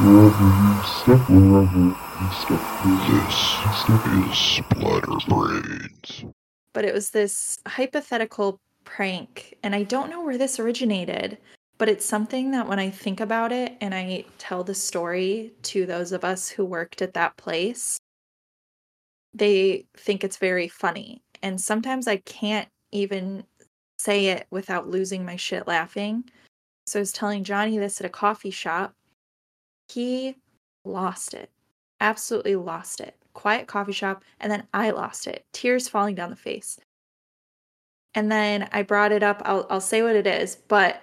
Wherever you step, wherever you step, This is Splatter Brains. but it was this hypothetical prank and i don't know where this originated but it's something that when i think about it and i tell the story to those of us who worked at that place they think it's very funny and sometimes i can't even say it without losing my shit laughing so i was telling johnny this at a coffee shop he lost it absolutely lost it quiet coffee shop and then i lost it tears falling down the face and then I brought it up. I'll I'll say what it is. But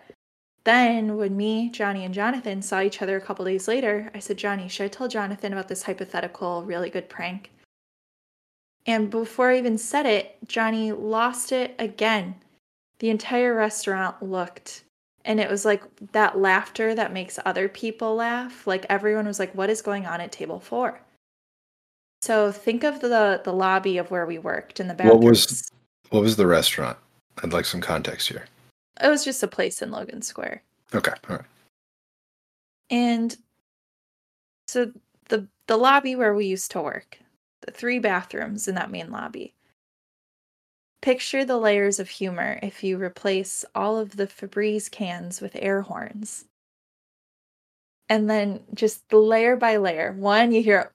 then when me, Johnny, and Jonathan saw each other a couple days later, I said, Johnny, should I tell Jonathan about this hypothetical really good prank? And before I even said it, Johnny lost it again. The entire restaurant looked and it was like that laughter that makes other people laugh. Like everyone was like, what is going on at table four? So think of the the lobby of where we worked in the back. What was- What was the restaurant? I'd like some context here. It was just a place in Logan Square. Okay, all right. And so the the lobby where we used to work, the three bathrooms in that main lobby. Picture the layers of humor if you replace all of the Febreze cans with air horns. And then just layer by layer. One, you hear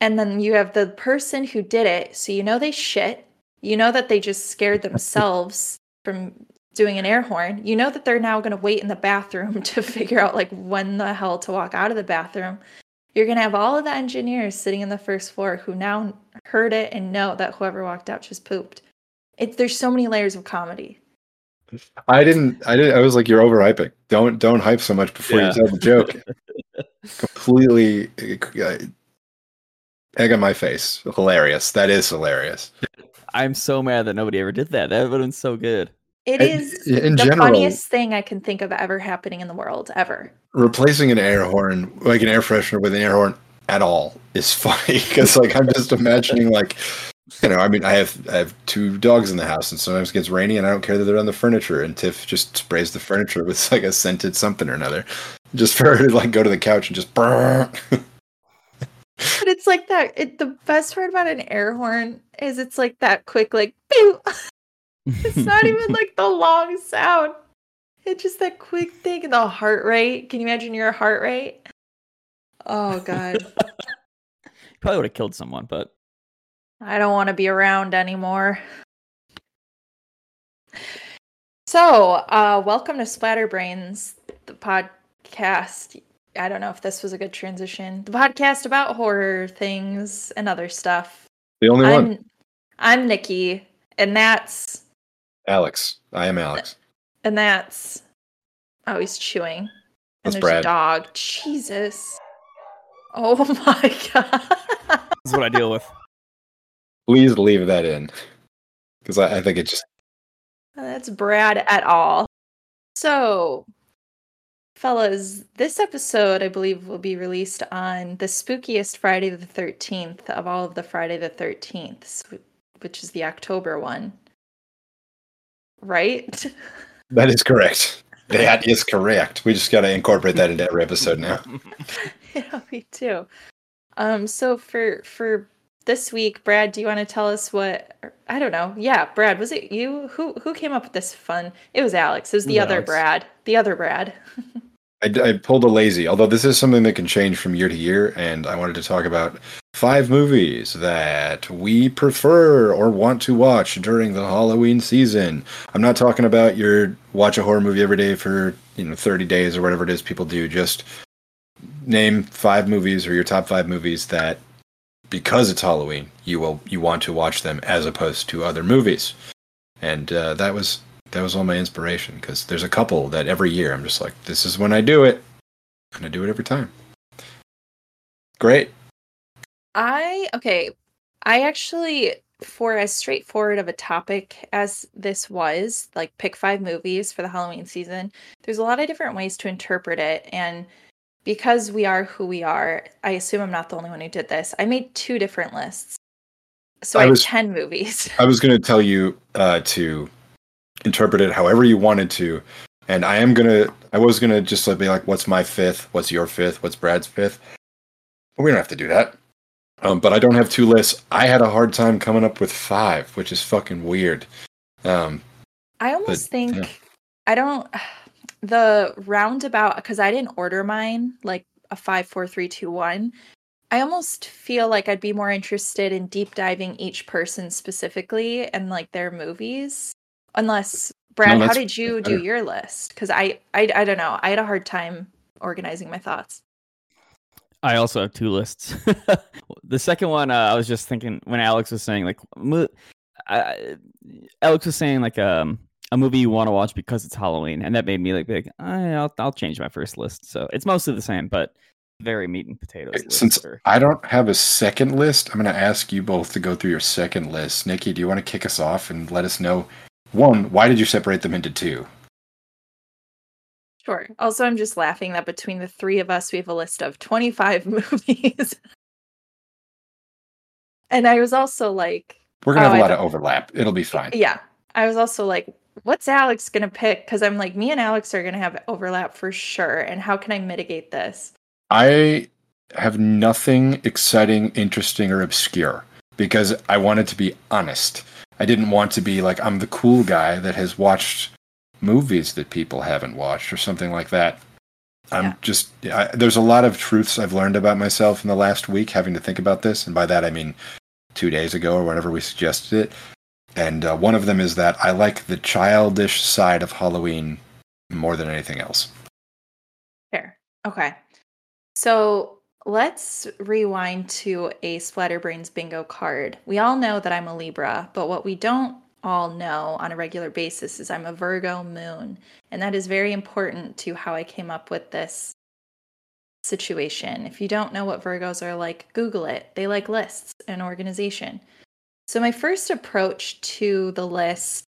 and then you have the person who did it, so you know they shit. You know that they just scared themselves from doing an air horn. You know that they're now going to wait in the bathroom to figure out like when the hell to walk out of the bathroom. You're going to have all of the engineers sitting in the first floor who now heard it and know that whoever walked out just pooped. It, there's so many layers of comedy. I didn't. I didn't. I was like, you're overhyping. Don't don't hype so much before Yeah. you tell the joke. Completely uh, egg on my face. Hilarious. That is hilarious. I'm so mad that nobody ever did that. That would have been so good. It is in the general- funniest thing I can think of ever happening in the world ever. Replacing an air horn, like an air freshener, with an air horn at all is funny because, like, I'm just imagining, like, you know, I mean, I have I have two dogs in the house, and sometimes it gets rainy, and I don't care that they're on the furniture, and Tiff just sprays the furniture with like a scented something or another, just for her to like go to the couch and just. But it's like that. It, the best part about an air horn is it's like that quick, like, pew. It's not even like the long sound. It's just that quick thing and the heart rate. Can you imagine your heart rate? Oh god. Probably would have killed someone, but I don't want to be around anymore. So, uh welcome to Splatterbrains, the podcast. I don't know if this was a good transition. The podcast about horror things and other stuff. the only one, I'm I'm Nicki, and that's Alex. I am Alex. And that's oh, he's chewing. That's and there's Brad. a dog. Jesus. Oh my god. this is what I deal with. Please leave that in, because I, I think it just That's Brad at all. So, fellas, this episode I believe will be released on the spookiest Friday the 13th of all of the Friday the 13th, which is the October one. Right? that is correct. That is correct. We just got to incorporate that into every episode now. yeah, me too. Um, so for for this week, Brad, do you want to tell us what? I don't know. Yeah, Brad, was it you who who came up with this fun? It was Alex. It was the was other Alex. Brad. The other Brad. I, I pulled a lazy, although this is something that can change from year to year, and I wanted to talk about five movies that we prefer or want to watch during the Halloween season. I'm not talking about your watch a horror movie every day for you know 30 days or whatever it is people do. Just name five movies or your top five movies that, because it's Halloween, you will you want to watch them as opposed to other movies. And uh, that was that was all my inspiration because there's a couple that every year I'm just like, this is when I do it, and I do it every time. Great. I okay. I actually for as straightforward of a topic as this was, like pick five movies for the Halloween season, there's a lot of different ways to interpret it and because we are who we are, I assume I'm not the only one who did this. I made two different lists. So I was- 10 movies. I was going to tell you uh, to interpret it however you wanted to, And I am gonna. I was gonna just like be like, "What's my fifth? What's your fifth? What's Brad's fifth? But we don't have to do that. Um, but I don't have two lists. I had a hard time coming up with five, which is fucking weird. Um, I almost think yeah. I don't the roundabout because I didn't order mine like a five, four, three, two, one. I almost feel like I'd be more interested in deep diving each person specifically and like their movies. Unless Brad, how did you do your list? Because I, I I don't know. I had a hard time organizing my thoughts. I also have two lists. the second one, uh, I was just thinking when Alex was saying like, mo- I, Alex was saying like um a movie you want to watch because it's Halloween, and that made me like, be like "I- I'll I'll change my first list. So it's mostly the same, but very meat and potatoes. since I don't have a second list, I'm gonna ask you both to go through your second list. Nicki, do you want to kick us off and let us know one? Why did you separate them into two? Sure. Also, I'm just laughing that between the three of us, we have a list of 25 movies. and I was also like, We're gonna Oh, have a lot of overlap. It'll be fine. yeah, I was also like, what's Alex going to pick? Because I'm like, me and Alex are going to have overlap for sure. And how can I mitigate this? I have nothing exciting, interesting, or obscure because I wanted to be honest. I didn't want to be like I'm the cool guy that has watched movies that people haven't watched or something like that. I'm Yeah. just I, there's a lot of truths I've learned about myself in the last week having to think about this, and by that I mean two days ago or whenever we suggested it. And uh, one of them is that I like the childish side of Halloween more than anything else. Fair. Okay. So let's rewind to a Splatterbrains bingo card. We all know that I'm a Libra, but what we don't all know on a regular basis is I'm a Virgo moon. And that is very important to how I came up with this situation. If you don't know what Virgos are like, Google it. They like lists and organization. So my first approach to the list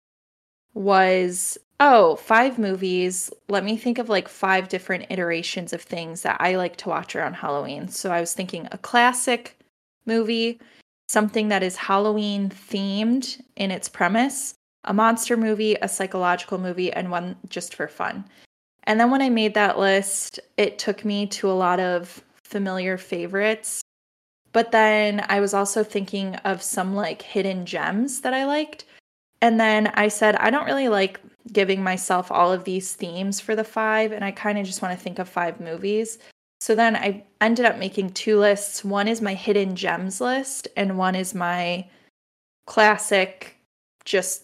was oh, five movies. Let me think of like five different iterations of things that I like to watch around Halloween. So I was thinking a classic movie, something that is Halloween themed in its premise, a monster movie, a psychological movie, and one just for fun. And then when I made that list, it took me to a lot of familiar favorites. But then I was also thinking of some like hidden gems that I liked. And then I said, I don't really like giving myself all of these themes for the five, and I kind of just want to think of five movies. So then I ended up making two lists. One is my hidden gems list, and one is my classic, just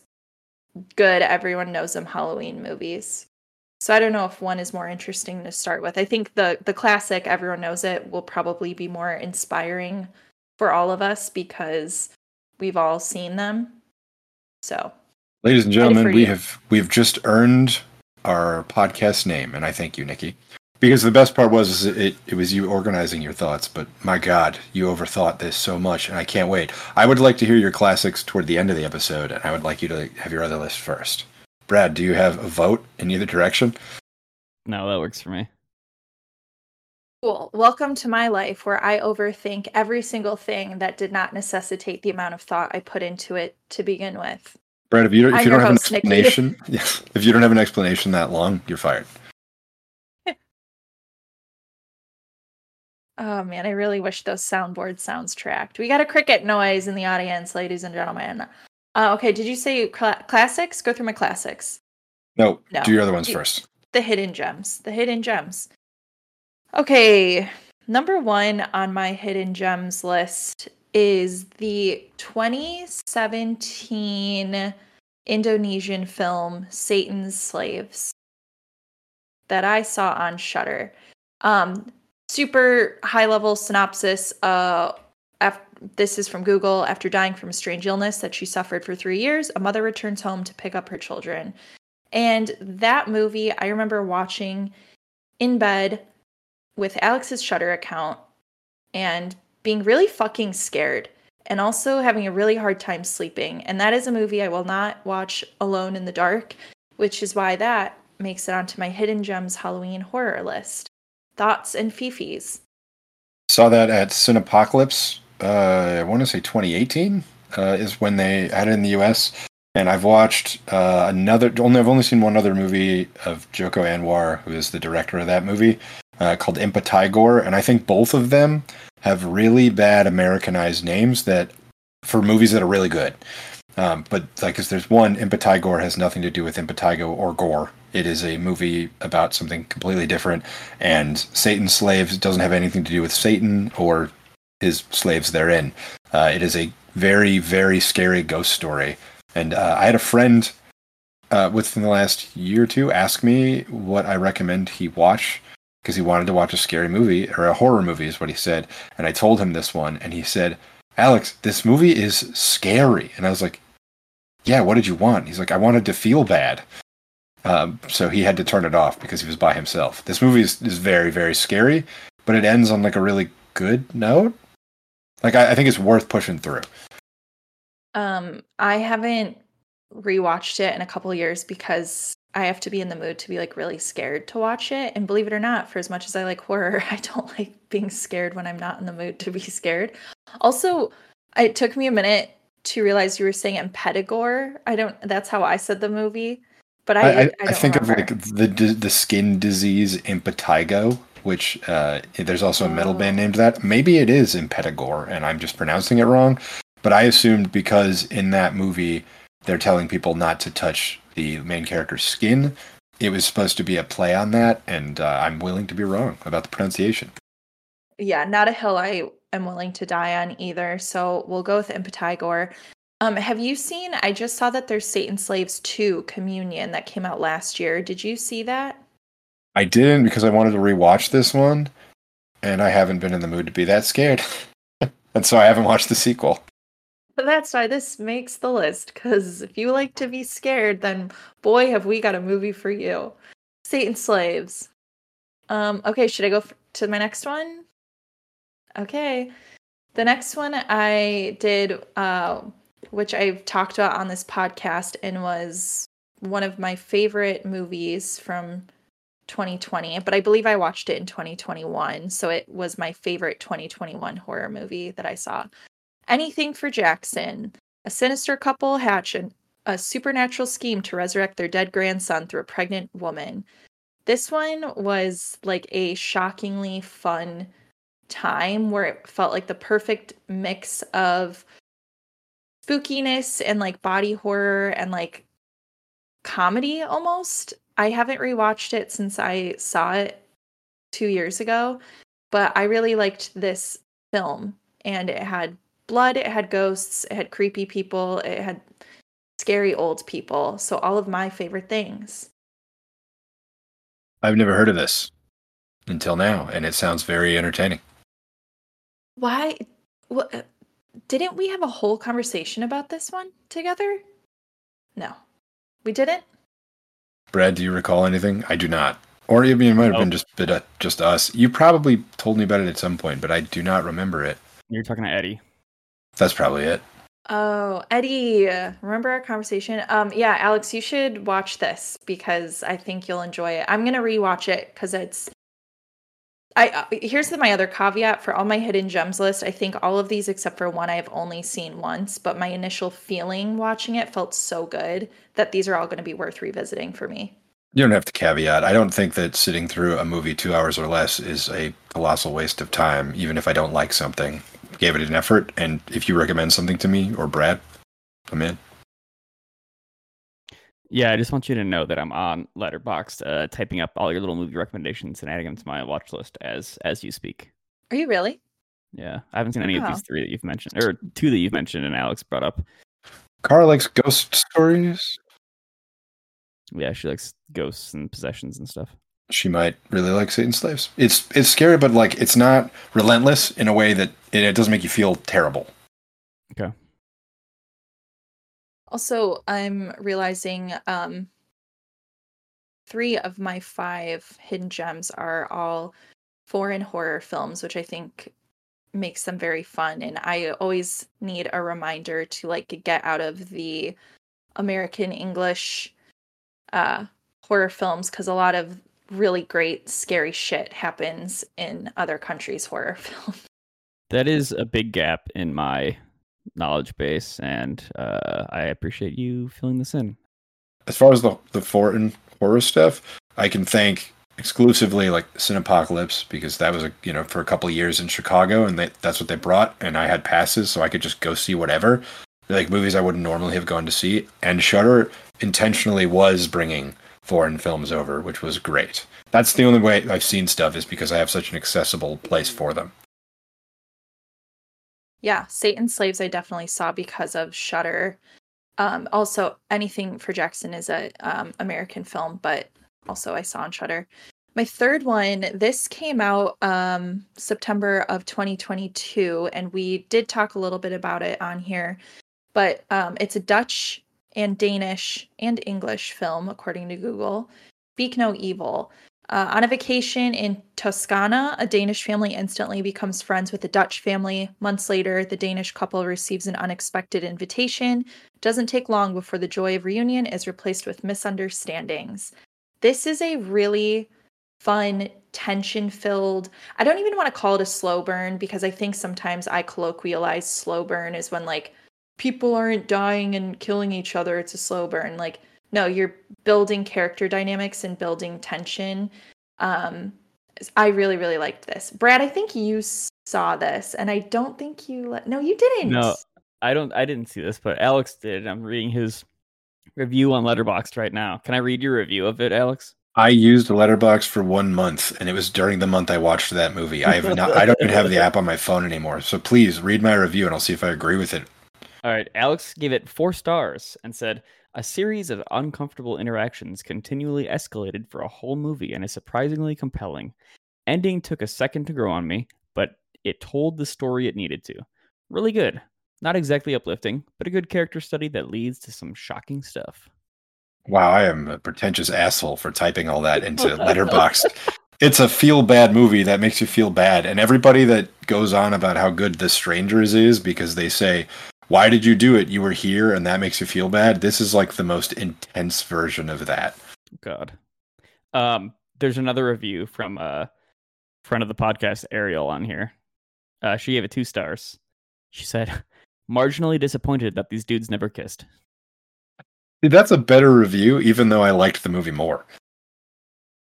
good, everyone knows them Halloween movies. So I don't know if one is more interesting to start with. I think the the classic, everyone knows it, will probably be more inspiring for all of us because we've all seen them. So Ladies and gentlemen, we you. have we've just earned our podcast name, and I thank you, Nicki. Because the best part was is it it was you organizing your thoughts, but my God, you overthought this so much, and I can't wait. I would like to hear your classics toward the end of the episode, and I would like you to have your other list first. Brad, do you have a vote in either direction? no, that works for me. Cool. Welcome to my life where I overthink every single thing that did not necessitate the amount of thought I put into it to begin with. Brad, if you don't, if you don't have an explanation, yes, if you don't have an explanation that long, you're fired. Oh man, I really wish those soundboard sounds tracked. We got a cricket noise in the audience, ladies and gentlemen. Uh, okay, did you say cla- classics? Go through my classics. No, No. do your other ones first. The hidden gems. The hidden gems. Okay, number one on my hidden gems list is the 2017 Indonesian film Satan's Slaves that I saw on Shudder. Um, super high level synopsis. Uh, af- this is from Google. After dying from a strange illness that she suffered for three years, a mother returns home to pick up her children. And that movie, I remember watching in bed with Alex's Shudder account and being really fucking scared and also having a really hard time sleeping. And that is a movie I will not watch alone in the dark, which is why that makes it onto my Hidden Gems Halloween horror list. Thoughts and fifis. Saw that at Cinepocalypse. Uh, I want to say 2018 uh, is when they had it in the U.S. And I've watched uh, another. Only I've only seen one other movie of Joko Anwar, who is the director of that movie, uh, called Impa Tigor, and I think both of them have really bad Americanized names that for movies that are really good. Um, but like, cause there's one Impa Tigor has nothing to do with Impetigo or gore. It is a movie about something completely different, and Satan's slaves doesn't have anything to do with Satan or his slaves therein. Uh, it is a very, very scary ghost story. And uh, I had a friend uh, within the last year or two ask me what I recommend he watch because he wanted to watch a scary movie or a horror movie, is what he said. And I told him this one, and he said, Alex, this movie is scary. And I was like, Yeah, what did you want? He's like, I wanted to feel bad. Um, so he had to turn it off because he was by himself. This movie is, is very, very scary, but it ends on like a really good note. Like I, I think it's worth pushing through. Um, I haven't rewatched it in a couple years because I have to be in the mood to be like really scared to watch it. And believe it or not, for as much as I like horror, I don't like being scared when I'm not in the mood to be scared. Also, it took me a minute to realize you were saying Impetigore. I don't. That's how I said the movie, but I I, I, I, think remember. of like the the skin disease impetigo, which uh, there's also a metal Oh. band named that. Maybe it is impetigore, and I'm just pronouncing it wrong. But I assumed because in that movie they're telling people not to touch the main character's skin, it was supposed to be a play on that, and uh, I'm willing to be wrong about the pronunciation. yeah, not a hill I am willing to die on either. So we'll go with Impetigore. Um, have you seen? I just saw that there's Satan Slaves 2 Communion that came out last year. Did you see that? I didn't because I wanted to rewatch this one, and I haven't been in the mood to be that scared, and so I haven't watched the sequel. But that's why this makes the list. Because if you like to be scared, then boy, have we got a movie for you. Satan Slaves. Um, okay, should I go f- to my next one? Okay. The next one I did, uh, which I've talked about on this podcast and was one of my favorite movies from 2020, but I believe I watched it in 2021. So it was my favorite 2021 horror movie that I saw. Anything for Jackson. A sinister couple hatch an, a supernatural scheme to resurrect their dead grandson through a pregnant woman. This one was like a shockingly fun time where it felt like the perfect mix of spookiness and like body horror and like comedy almost. I haven't rewatched it since I saw it two years ago, but I really liked this film and it had blood, it had ghosts, it had creepy people, it had scary old people. So all of my favorite things. I've never heard of this until now, and it sounds very entertaining. Why what uh, didn't we have a whole conversation about this one together? No. We didn't? Brad, do you recall anything? I do not. Or I mean, it might have been just bit, uh, just us. You probably told me about it at some point, but I do not remember it. You're talking to Eddie. That's probably it. Oh, Eddie, remember our conversation? Um yeah, Alex, you should watch this because I think you'll enjoy it. I'm going to rewatch it cuz it's I uh, here's the, my other caveat for all my hidden gems list. I think all of these except for one I've only seen once, but my initial feeling watching it felt so good that these are all going to be worth revisiting for me. You don't have to caveat. I don't think that sitting through a movie two hours or less is a colossal waste of time, even if I don't like something. Gave it an effort, and if you recommend something to me or Brad, I'm in. Yeah, I just want you to know that I'm on Letterboxd, uh, typing up all your little movie recommendations and adding them to my watch list as as you speak. Are you really? Yeah, I haven't seen any of these three that you've mentioned, or two that you've mentioned, and Alex brought up. Carl likes ghost stories. Yeah, she likes ghosts and possessions and stuff. She might really like Satan's Slaves. It's it's scary, but like it's not relentless in a way that it, it doesn't make you feel terrible. Also, I'm realizing um, three of my five hidden gems are all foreign horror films, which I think makes them very fun. And I always need a reminder to like get out of the American English uh, horror films because a lot of really great scary shit happens in other countries' horror films. That is a big gap in my knowledge base, and uh, I appreciate you filling this in. As far as the the foreign horror stuff, I can thank exclusively like Cinepocalypse because that was a you know for a couple years in Chicago and they, that's what they brought and I had passes so I could just go see whatever like movies I wouldn't normally have gone to see and Shudder intentionally was bringing foreign films over which was great. That's the only way I've seen stuff is because I have such an accessible place for them. Yeah, Satan Slaves I definitely saw because of Shudder. Um, also, anything for Jackson is a um, American film, but also I saw on Shudder. My third one, this came out um, September of 2022, and we did talk a little bit about it on here. But um, it's a Dutch and Danish and English film, according to Google. Speak No Evil. Uh, on a vacation in Toscana, a Danish family instantly becomes friends with a Dutch family. Months later, the Danish couple receives an unexpected invitation. It doesn't take long before the joy of reunion is replaced with misunderstandings. This is a really fun, tension filled. I don't even want to call it a slow burn because I think sometimes I colloquialize slow burn is when like people aren't dying and killing each other. It's a slow burn. Like, no, you're building character dynamics and building tension. Um, I really, really liked this. Brad, I think you saw this, and I don't think you. Let... No, you didn't. No, I don't. I didn't see this, but Alex did. I'm reading his review on Letterboxd right now. Can I read your review of it, Alex? I used Letterboxd for one month, and it was during the month I watched that movie. I have not. I don't even have the app on my phone anymore. So please read my review, and I'll see if I agree with it. All right, Alex gave it four stars and said a series of uncomfortable interactions continually escalated for a whole movie and is surprisingly compelling. Ending took a second to grow on me, but it told the story it needed to. Really good. Not exactly uplifting, but a good character study that leads to some shocking stuff. Wow, I am a pretentious asshole for typing all that into Letterboxd. it's a feel bad movie that makes you feel bad, and everybody that goes on about how good The Strangers is because they say, "Why did you do it? You were here, and that makes you feel bad." This is like the most intense version of that. God. Um, there's another review from a friend of the podcast, Ariel, on here. Uh, she gave it two stars. She said, "Marginally disappointed that these dudes never kissed." See, that's a better review, even though I liked the movie more.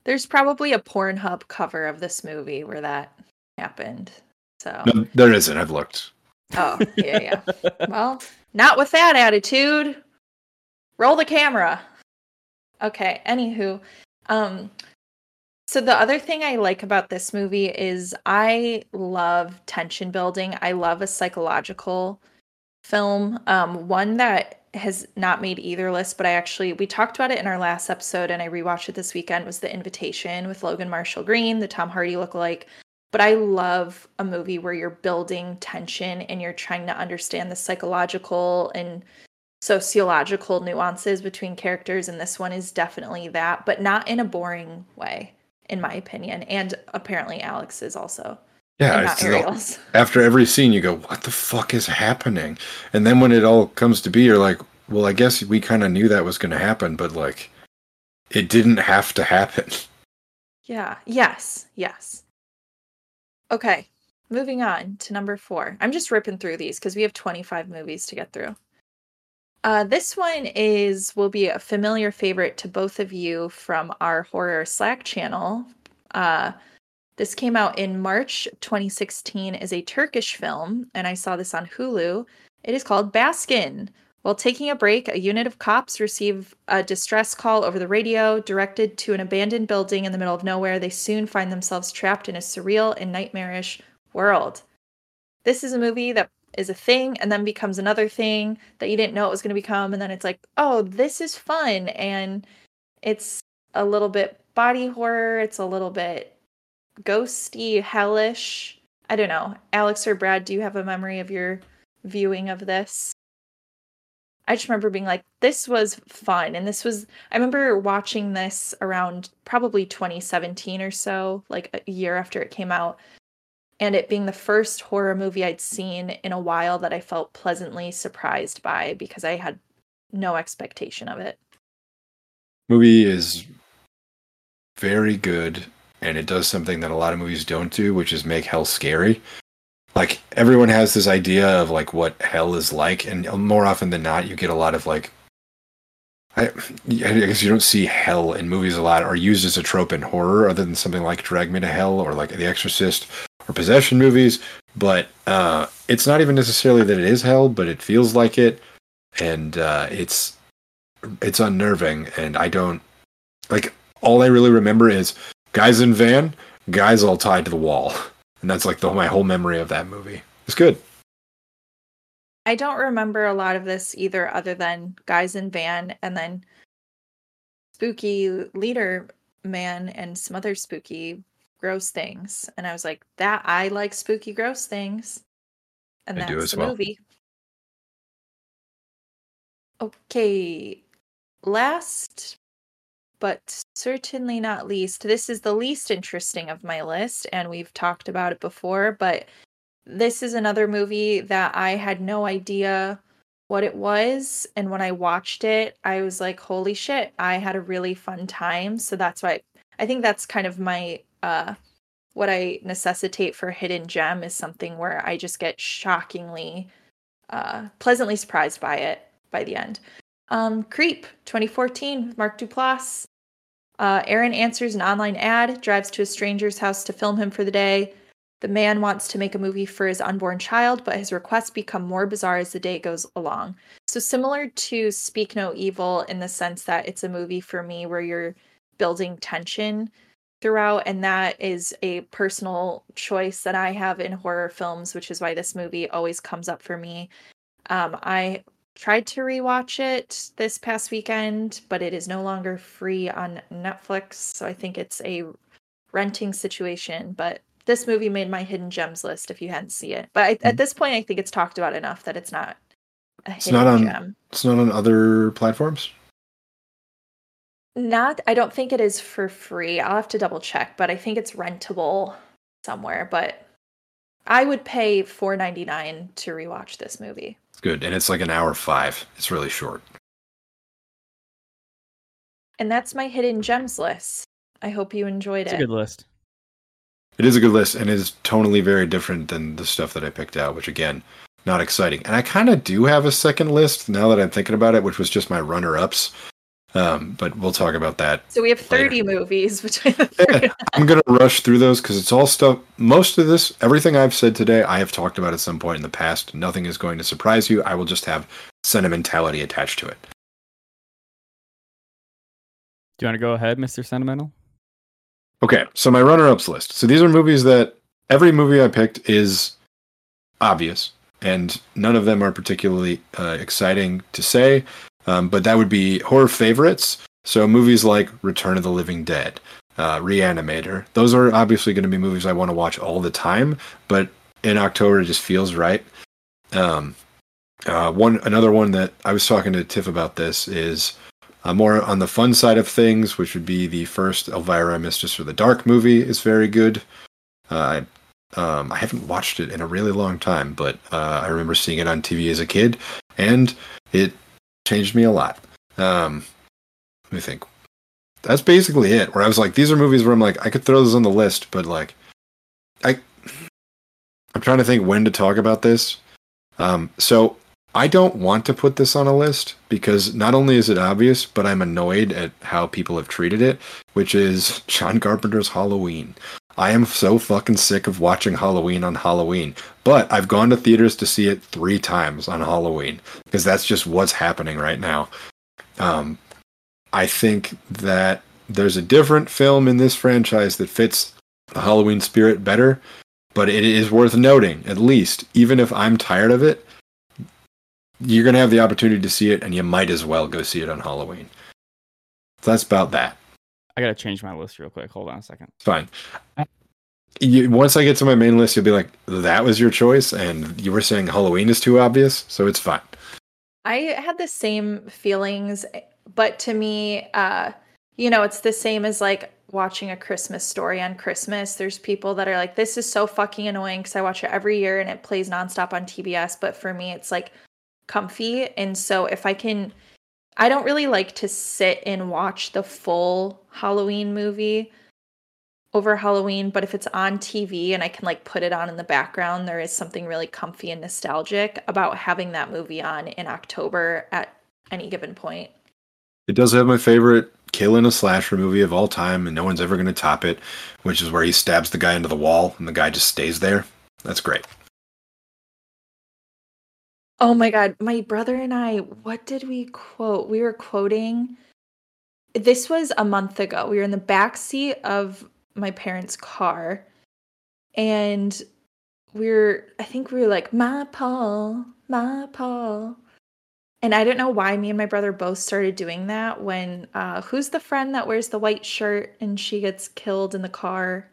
There's probably a Pornhub cover of this movie where that happened. So No, there isn't. I've looked. Oh, yeah, yeah. well, not with that attitude. Roll the camera. Okay, anywho. Um so the other thing I like about this movie is I love tension building. I love a psychological film. Um one that has not made either list, but I actually we talked about it in our last episode and I rewatched it this weekend was The Invitation with Logan Marshall Green, the Tom Hardy lookalike. But I love a movie where you're building tension and you're trying to understand the psychological and sociological nuances between characters and this one is definitely that, but not in a boring way in my opinion. And apparently Alex is also. Yeah, and not it's- Ariel's. after every scene, you go, "What the fuck is happening?" And then when it all comes to be, you're like, "Well, I guess we kind of knew that was going to happen, but like, it didn't have to happen." Yeah. Yes. Yes. Okay. Moving on to number four. I'm just ripping through these because we have 25 movies to get through. Uh, this one is will be a familiar favorite to both of you from our horror Slack channel. Uh, this came out in March 2016 as a Turkish film, and I saw this on Hulu. It is called Baskin. While taking a break, a unit of cops receive a distress call over the radio directed to an abandoned building in the middle of nowhere. They soon find themselves trapped in a surreal and nightmarish world. This is a movie that is a thing and then becomes another thing that you didn't know it was going to become. And then it's like, oh, this is fun. And it's a little bit body horror, it's a little bit ghosty, hellish. I don't know. Alex or Brad, do you have a memory of your viewing of this? I just remember being like, this was fun. And this was, I remember watching this around probably 2017 or so, like a year after it came out. And it being the first horror movie I'd seen in a while that I felt pleasantly surprised by because I had no expectation of it. movie is very good and it does something that a lot of movies don't do which is make hell scary like everyone has this idea of like what hell is like, and more often than not, you get a lot of like. I, I guess you don't see hell in movies a lot, or used as a trope in horror, other than something like Drag Me to Hell or like The Exorcist or possession movies. But uh, it's not even necessarily that it is hell, but it feels like it, and uh, it's it's unnerving. And I don't like all I really remember is guys in van, guys all tied to the wall, and that's like the, my whole memory of that movie. It's good. I don't remember a lot of this either, other than guys in van and then spooky leader man and some other spooky gross things. And I was like, that I like spooky gross things. And I that's the well. movie. Okay. Last but certainly not least, this is the least interesting of my list, and we've talked about it before, but this is another movie that I had no idea what it was. And when I watched it, I was like, holy shit, I had a really fun time. So that's why I think that's kind of my uh what I necessitate for hidden gem is something where I just get shockingly uh pleasantly surprised by it by the end. Um Creep 2014 with Mark Duplass. Uh, Aaron answers an online ad, drives to a stranger's house to film him for the day. The man wants to make a movie for his unborn child, but his requests become more bizarre as the day goes along. So, similar to Speak No Evil in the sense that it's a movie for me where you're building tension throughout, and that is a personal choice that I have in horror films, which is why this movie always comes up for me. Um, I tried to rewatch it this past weekend, but it is no longer free on Netflix. So I think it's a renting situation. But this movie made my hidden gems list if you hadn't seen it. But I, Mm. at this point, I think it's talked about enough that it's not a It's hidden not on- gem. It's not on other platforms. Not, I don't think it is for free. I'll have to double check, but I think it's rentable somewhere. But I would pay four ninety nine to rewatch this movie. It's good, and it's like an hour five. It's really short. And that's my hidden gems list. I hope you enjoyed It's a it. good list. It is a good list, and it is tonally very different than the stuff that I picked out, which again, not exciting. And I kind of do have a second list now that I'm thinking about it, which was just my runner-ups. Um, but we'll talk about that. So we have later. 30 movies between the three. Yeah, I'm gonna rush through those because it's all stuff. Most of this, everything I've said today, I have talked about at some point in the past. Nothing is going to surprise you. I will just have sentimentality attached to it. Do you want to go ahead, Mr. Sentimental? Okay, so my runner-ups list. So these are movies that every movie I picked is obvious, and none of them are particularly uh, exciting to say. Um, but that would be horror favorites. So movies like Return of the Living Dead, uh, Reanimator. Those are obviously going to be movies I want to watch all the time. But in October, it just feels right. Um, uh, one another one that I was talking to Tiff about this is uh, more on the fun side of things, which would be the first Elvira Mistress for the Dark movie is very good. Uh, I, um, I haven't watched it in a really long time, but uh, I remember seeing it on TV as a kid, and it changed me a lot. Um, let me think. That's basically it. Where I was like, these are movies where I'm like, I could throw those on the list, but like, I, I'm trying to think when to talk about this. Um, so I don't want to put this on a list because not only is it obvious, but I'm annoyed at how people have treated it, which is John Carpenter's Halloween. I am so fucking sick of watching Halloween on Halloween, but I've gone to theaters to see it three times on Halloween because that's just what's happening right now. Um, I think that there's a different film in this franchise that fits the Halloween spirit better, but it is worth noting, at least, even if I'm tired of it, you're going to have the opportunity to see it, and you might as well go see it on Halloween. So that's about that. I gotta change my list real quick. Hold on a second. Fine. You, once I get to my main list, you'll be like, that was your choice, and you were saying Halloween is too obvious, so it's fine. I had the same feelings, but to me, uh, you know, it's the same as like watching a Christmas story on Christmas. There's people that are like, this is so fucking annoying because I watch it every year and it plays nonstop on TBS. But for me, it's like comfy. And so if I can, I don't really like to sit and watch the full Halloween movie. over Halloween, but if it's on TV and I can like put it on in the background, there is something really comfy and nostalgic about having that movie on in October at any given point. It does have my favorite kill in a slasher movie of all time, and no one's ever going to top it, which is where he stabs the guy into the wall and the guy just stays there. That's great. Oh my god, my brother and I, what did we quote? We were quoting this was a month ago. We were in the back seat of my parents' car and we are I think we were like, "My Paul, my Paul." And I don't know why me and my brother both started doing that when uh who's the friend that wears the white shirt and she gets killed in the car?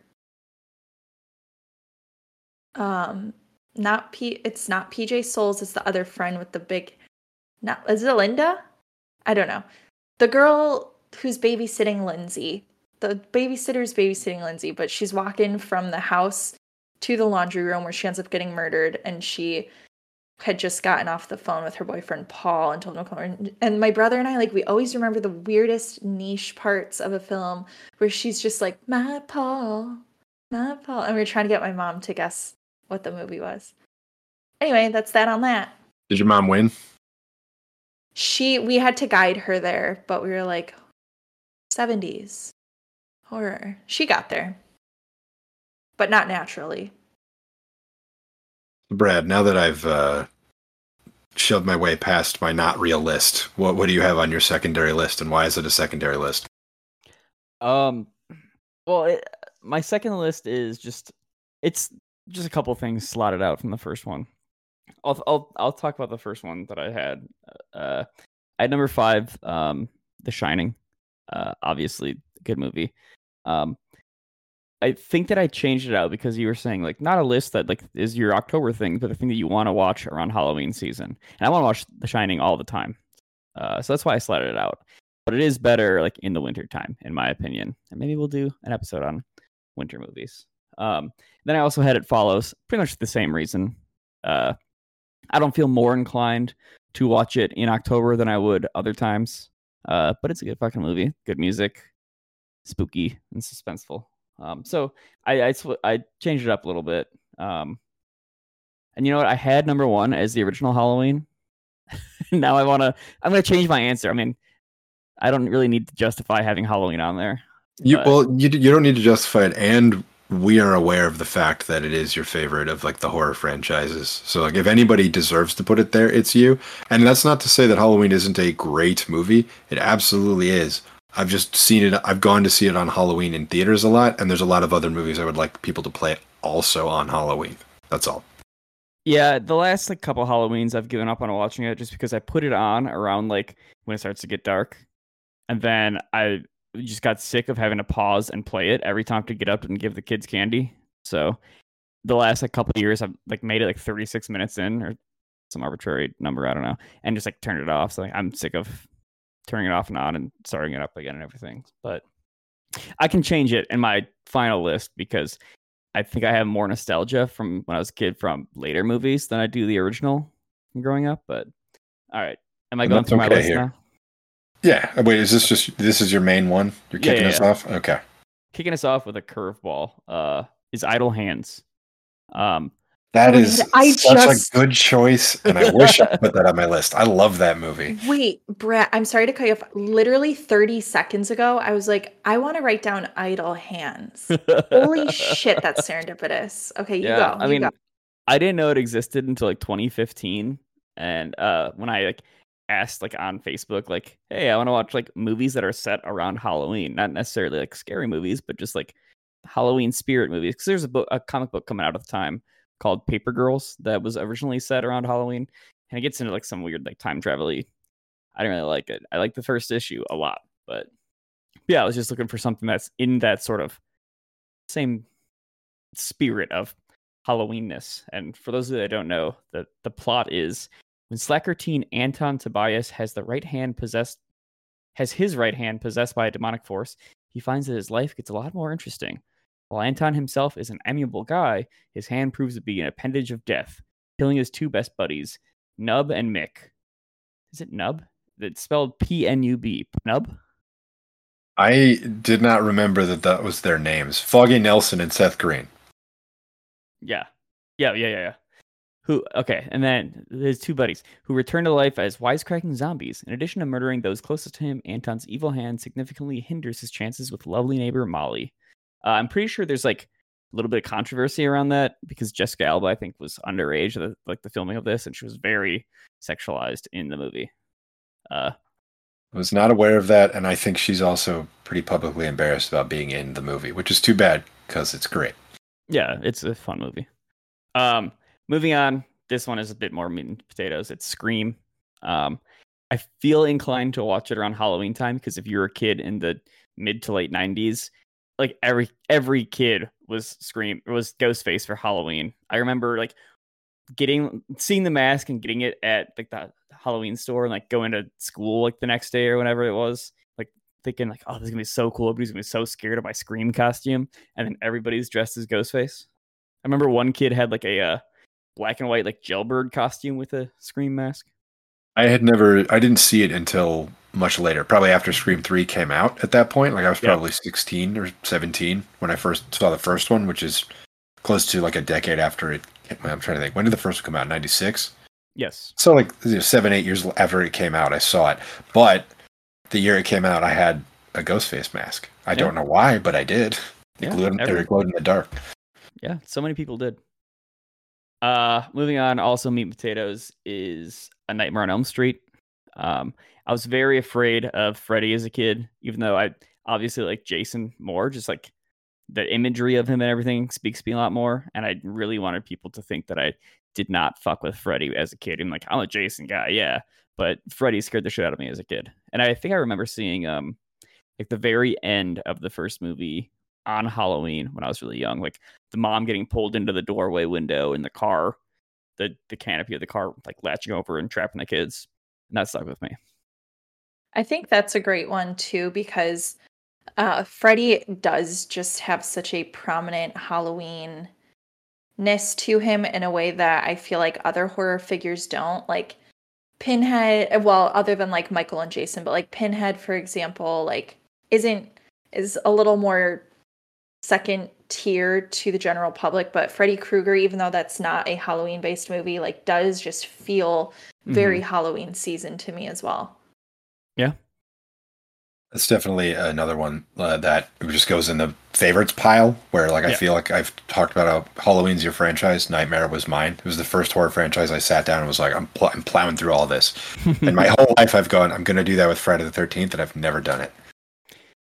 Um not P it's not PJ Soles, it's the other friend with the big not is it Linda? I don't know. The girl who's babysitting Lindsay. The babysitter's babysitting Lindsay, but she's walking from the house to the laundry room where she ends up getting murdered and she had just gotten off the phone with her boyfriend Paul and told him and my brother and I like we always remember the weirdest niche parts of a film where she's just like my Paul my Paul and we are trying to get my mom to guess what the movie was. Anyway, that's that on that. Did your mom win? She we had to guide her there, but we were like 70s horror. She got there. But not naturally. Brad, now that I've uh, shoved my way past my not real list, what what do you have on your secondary list, and why is it a secondary list? Um, well, it, my second list is just it's just a couple things slotted out from the first one. I'll I'll I'll talk about the first one that I had. Uh, at number five, um, The Shining. Uh, obviously, good movie. Um, I think that I changed it out because you were saying like not a list that like is your October thing, but the thing that you want to watch around Halloween season. And I want to watch The Shining all the time, uh, so that's why I slotted it out. But it is better like in the winter time, in my opinion. And maybe we'll do an episode on winter movies. Um, then I also had it follows pretty much the same reason. Uh, I don't feel more inclined to watch it in October than I would other times. Uh, but it's a good fucking movie. Good music, spooky and suspenseful. Um, so I, I, sw- I changed it up a little bit. Um, and you know what? I had number one as the original Halloween. now I want to. I'm going to change my answer. I mean, I don't really need to justify having Halloween on there. You well, you you don't need to justify it, and we are aware of the fact that it is your favorite of like the horror franchises. So like if anybody deserves to put it there, it's you. And that's not to say that Halloween isn't a great movie. It absolutely is. I've just seen it I've gone to see it on Halloween in theaters a lot and there's a lot of other movies I would like people to play also on Halloween. That's all. Yeah, the last like couple Halloweens I've given up on watching it just because I put it on around like when it starts to get dark. And then I just got sick of having to pause and play it every time to get up and give the kids candy. So the last like couple years, I've like made it like 36 minutes in or some arbitrary number, I don't know, and just like turned it off. So like, I'm sick of turning it off and on and starting it up again and everything. But I can change it in my final list because I think I have more nostalgia from when I was a kid from later movies than I do the original growing up. But all right, am I going through okay my list here. now? Yeah. Wait, is this just this is your main one? You're kicking yeah, yeah, us yeah. off? Okay. Kicking us off with a curveball uh is Idle Hands. Um that is I such just... a good choice, and I wish I put that on my list. I love that movie. Wait, Brett, I'm sorry to cut you off. Literally 30 seconds ago, I was like, I want to write down idle hands. Holy shit, that's serendipitous. Okay, you yeah, go. I mean, go. I didn't know it existed until like 2015, and uh, when I like asked like on Facebook, like, hey, I want to watch like movies that are set around Halloween, not necessarily like scary movies, but just like Halloween spirit movies. Because there's a book, a comic book coming out at the time called Paper Girls that was originally set around Halloween, and it gets into like some weird like time travel I didn't really like it. I like the first issue a lot, but yeah, I was just looking for something that's in that sort of same spirit of Halloweenness. And for those that don't know, the the plot is when slacker teen Anton Tobias has the right hand possessed has his right hand possessed by a demonic force, he finds that his life gets a lot more interesting. While Anton himself is an amiable guy, his hand proves to be an appendage of death, killing his two best buddies, Nub and Mick. Is it Nub? It's spelled P N U B. Nub? I did not remember that that was their names. Foggy Nelson and Seth Green. Yeah. Yeah, yeah, yeah, yeah. Who okay, and then his two buddies who return to life as wisecracking zombies. In addition to murdering those closest to him, Anton's evil hand significantly hinders his chances with lovely neighbor Molly. Uh, I'm pretty sure there's like a little bit of controversy around that because Jessica Alba, I think, was underage the, like the filming of this, and she was very sexualized in the movie. Uh, I was not aware of that, and I think she's also pretty publicly embarrassed about being in the movie, which is too bad because it's great. yeah, it's a fun movie. Um, moving on, this one is a bit more meat and potatoes. It's Scream. Um, I feel inclined to watch it around Halloween time because if you're a kid in the mid to late '90s, like every every kid was Scream was Ghostface for Halloween. I remember like getting seeing the mask and getting it at like the Halloween store and like going to school like the next day or whatever it was. Like thinking like, oh, this is gonna be so cool. Everybody's gonna be so scared of my Scream costume, and then everybody's dressed as Ghostface. I remember one kid had like a uh, black and white like jailbird costume with a Scream mask. I had never, I didn't see it until much later, probably after Scream 3 came out at that point. Like I was Yeah. probably 16 or 17 when I first saw the first one, which is close to like a decade after it. I'm trying to think. When did the first one come out? 96? Yes. So like you know, seven, eight years after it came out, I saw it. But the year it came out, I had a Ghostface mask. I Yeah. don't know why, but I did. It Yeah, glowed, it glowed in the dark. Yeah, so many people did. Uh, moving on, also meat potatoes is A Nightmare on Elm Street. Um, I was very afraid of Freddy as a kid, even though I obviously like Jason more. Just like the imagery of him and everything speaks to me a lot more. And I really wanted people to think that I did not fuck with Freddy as a kid. I'm like, I'm a Jason guy, yeah. But Freddy scared the shit out of me as a kid. And I think I remember seeing um like the very end of the first movie on Halloween when I was really young. Like the mom getting pulled into the doorway window in the car, the the canopy of the car like latching over and trapping the kids. And that stuck with me. I think that's a great one too because uh, Freddy does just have such a prominent Halloween ness to him in a way that I feel like other horror figures don't. Like Pinhead, well, other than like Michael and Jason, but like Pinhead, for example, like isn't is a little more second tier to the general public. But Freddy Krueger, even though that's not a Halloween based movie, like does just feel very Halloween season to me as well. Yeah. That's definitely another one uh, that just goes in the favorites pile. Where like I Yeah. feel like I've talked about how Halloween's your franchise. Nightmare was mine. It was the first horror franchise I sat down and was like, I'm, pl- I'm plowing through all this. and my whole life I've gone, I'm going to do that with Friday the 13th, and I've never done it.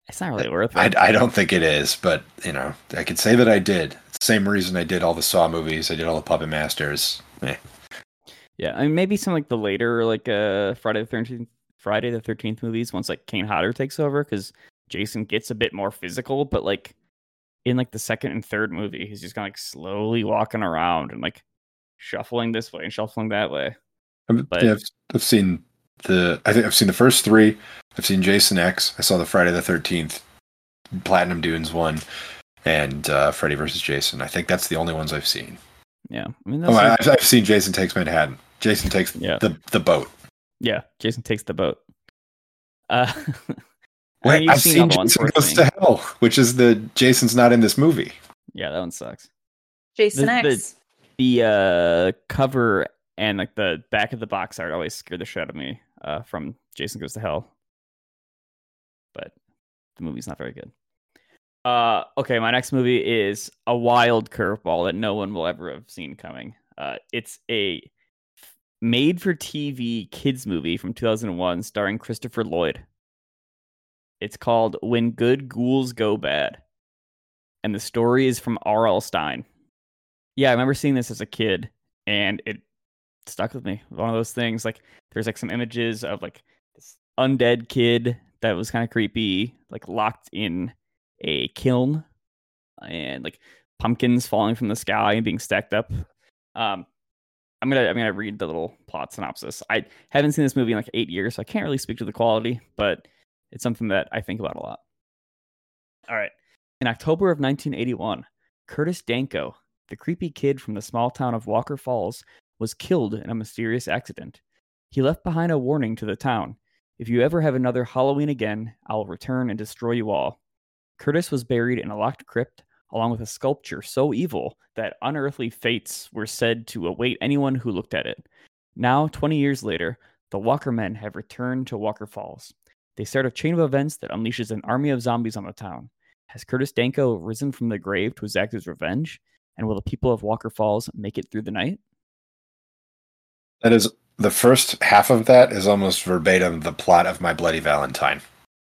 It's not really worth I, it. I don't think it is, but you know, I could say that I did. Same reason I did all the Saw movies. I did all the Puppet Masters. Eh. yeah, I mean maybe some like the later like uh Friday the thirteenth Friday the thirteenth movies once like Kane Hodder takes over because Jason gets a bit more physical, but like in like the second and third movie, he's just kind of like slowly walking around and like shuffling this way and shuffling that way. But- yeah, I've, I've seen the. I think I've seen the first three. I've seen Jason X. I saw the Friday the Thirteenth, Platinum Dunes one, and uh, Freddy versus Jason. I think that's the only ones I've seen. Yeah, I mean Oh, that's I, like- I've, I've seen Jason Takes Manhattan. Jason takes Yeah. the the boat. yeah. Jason takes the boat. Uh, Wait, you've I've seen seen, all the ones, Jason Goes unfortunately. to Hell, which is the Jason's not in this movie. yeah, that one sucks. Jason The- the- X. the uh cover and like the back of the box art always scared the shit out of me uh from Jason Goes to Hell. But the movie's not very good. Uh okay, my next movie is a wild curveball that no one will ever have seen coming. Uh it's a made for TV kids movie from 2001 starring Christopher Lloyd. It's called When Good Ghouls Go Bad. And the story is from R.L. Stine. Yeah, I remember seeing this as a kid and it stuck with me. One of those things like there's like some images of like this undead kid that was kind of creepy, like locked in a kiln and like pumpkins falling from the sky and being stacked up. Um I'm gonna I'm gonna read the little plot synopsis. I haven't seen this movie in like eight years, so I can't really speak to the quality, but it's something that I think about a lot. All right. In October of 1981, Curtis Danko, the creepy kid from the small town of Walker Falls, was killed in a mysterious accident. He left behind a warning to the town If you ever have another Halloween again, I will return and destroy you all. Curtis was buried in a locked crypt along with a sculpture so evil that unearthly fates were said to await anyone who looked at it. Now, 20 years later, the Walker men have returned to Walker Falls. They start a chain of events that unleashes an army of zombies on the town. Has Curtis Danko risen from the grave to exact his revenge? And will the people of Walker Falls make it through the night? That is the first half of that is almost verbatim the plot of My Bloody Valentine.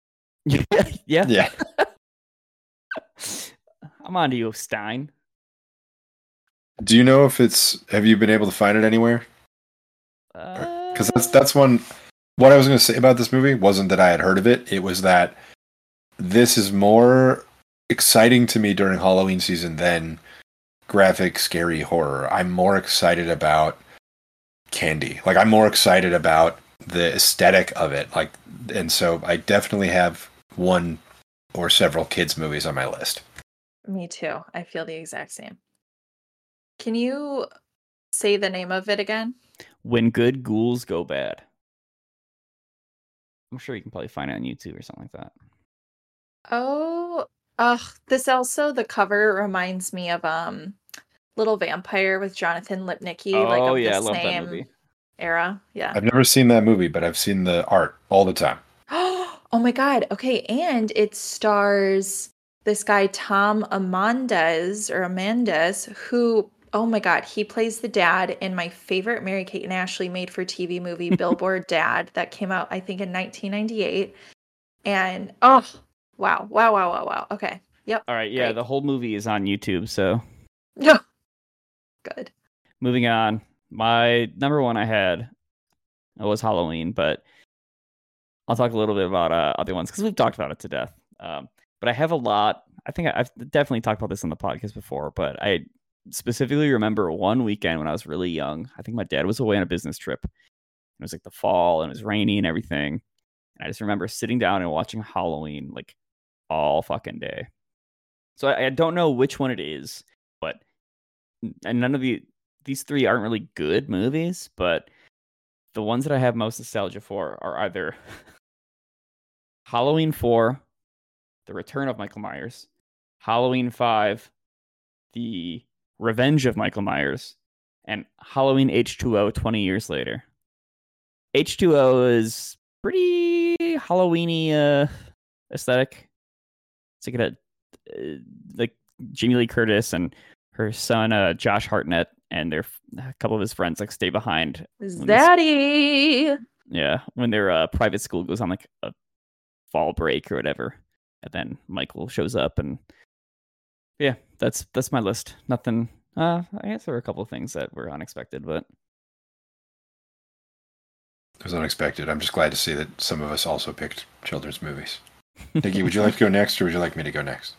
yeah. Yeah. I'm on to you, Stine. Do you know if it's have you been able to find it anywhere? Because that's uh, that's one what I was going to say about this movie wasn't that I had heard of it. It was that this is more exciting to me during Halloween season than graphic scary horror. I'm more excited about candy. Like I'm more excited about the aesthetic of it. Like and so I definitely have one or several kids movies on my list. Me too. I feel the exact same. Can you say the name of it again? When good ghouls go bad. I'm sure you can probably find it on YouTube or something like that. Oh, ugh. This also the cover reminds me of um Little Vampire with Jonathan Lipnicki, like oh of yeah, I the love that same movie. era. Yeah. I've never seen that movie, but I've seen the art all the time. oh my god. Okay, and it stars this guy Tom Amandes or Amandes who oh my god, he plays the dad in my favorite Mary Kate and Ashley made for TV movie Billboard Dad that came out I think in 1998. And oh, wow. Wow, wow, wow, wow. Okay. Yep. All right, yeah, Great. the whole movie is on YouTube. So No. Good. moving on, my number one I had it was Halloween, but I'll talk a little bit about uh, other ones because we've talked about it to death. Um, but I have a lot. I think I've definitely talked about this on the podcast before, but I specifically remember one weekend when I was really young. I think my dad was away on a business trip. It was like the fall and it was rainy and everything. And I just remember sitting down and watching Halloween like all fucking day. So I, I don't know which one it is, and none of the these three aren't really good movies, but the ones that I have most nostalgia for are either Halloween 4, The Return of Michael Myers, Halloween 5, The Revenge of Michael Myers, and Halloween H2O 20 years later. H2O is pretty Halloweeny uh, aesthetic. It's like a uh, like Jamie Lee Curtis and her son uh, Josh Hartnett and their a couple of his friends like stay behind. this- Zaddy. Yeah, when their uh, private school goes on like a fall break or whatever, and then Michael shows up and yeah, that's that's my list. Nothing. Uh, I guess there were a couple of things that were unexpected, but It was unexpected. I'm just glad to see that some of us also picked children's movies. Nicki, would you like to go next or would you like me to go next?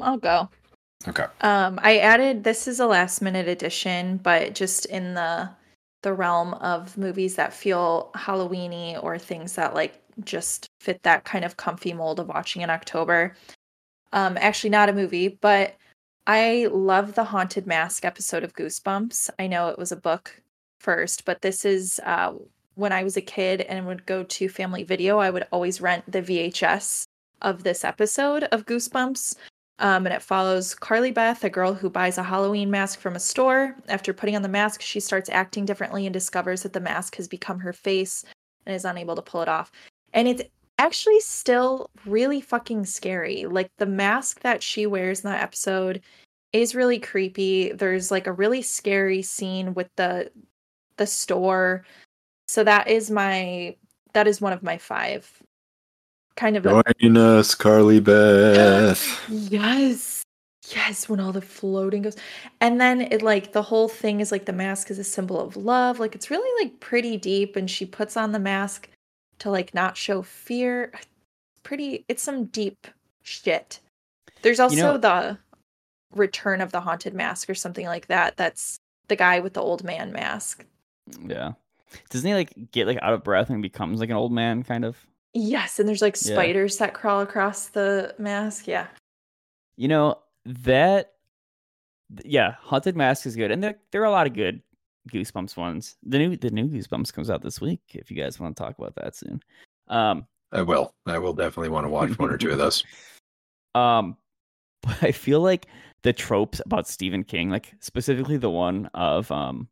I'll go. Okay. Um, I added this is a last minute addition, but just in the the realm of movies that feel Halloweeny or things that like just fit that kind of comfy mold of watching in October. Um, actually not a movie, but I love the Haunted Mask episode of Goosebumps. I know it was a book first, but this is uh when I was a kid and would go to family video, I would always rent the VHS of this episode of Goosebumps. Um, and it follows Carly Beth, a girl who buys a Halloween mask from a store. After putting on the mask, she starts acting differently and discovers that the mask has become her face and is unable to pull it off. And it's actually still really fucking scary. Like the mask that she wears in that episode is really creepy. There's like a really scary scene with the the store. So that is my that is one of my five kind of a- Join us, Carly Beth. Yes. Yes, when all the floating goes. And then it like the whole thing is like the mask is a symbol of love. Like it's really like pretty deep and she puts on the mask to like not show fear. Pretty it's some deep shit. There's also know- the return of the haunted mask or something like that. That's the guy with the old man mask. yeah. Doesn't he like get like out of breath and becomes like an old man kind of? Yes, and there's like Yeah. spiders that crawl across the mask. Yeah. You know that. Yeah, Haunted Mask is good, and there there are a lot of good Goosebumps ones. The new the new Goosebumps comes out this week. If you guys want to talk about that soon, Um, I will. I will definitely want to watch one or two of those. Um, but I feel like the tropes about Stephen King, like specifically the one of um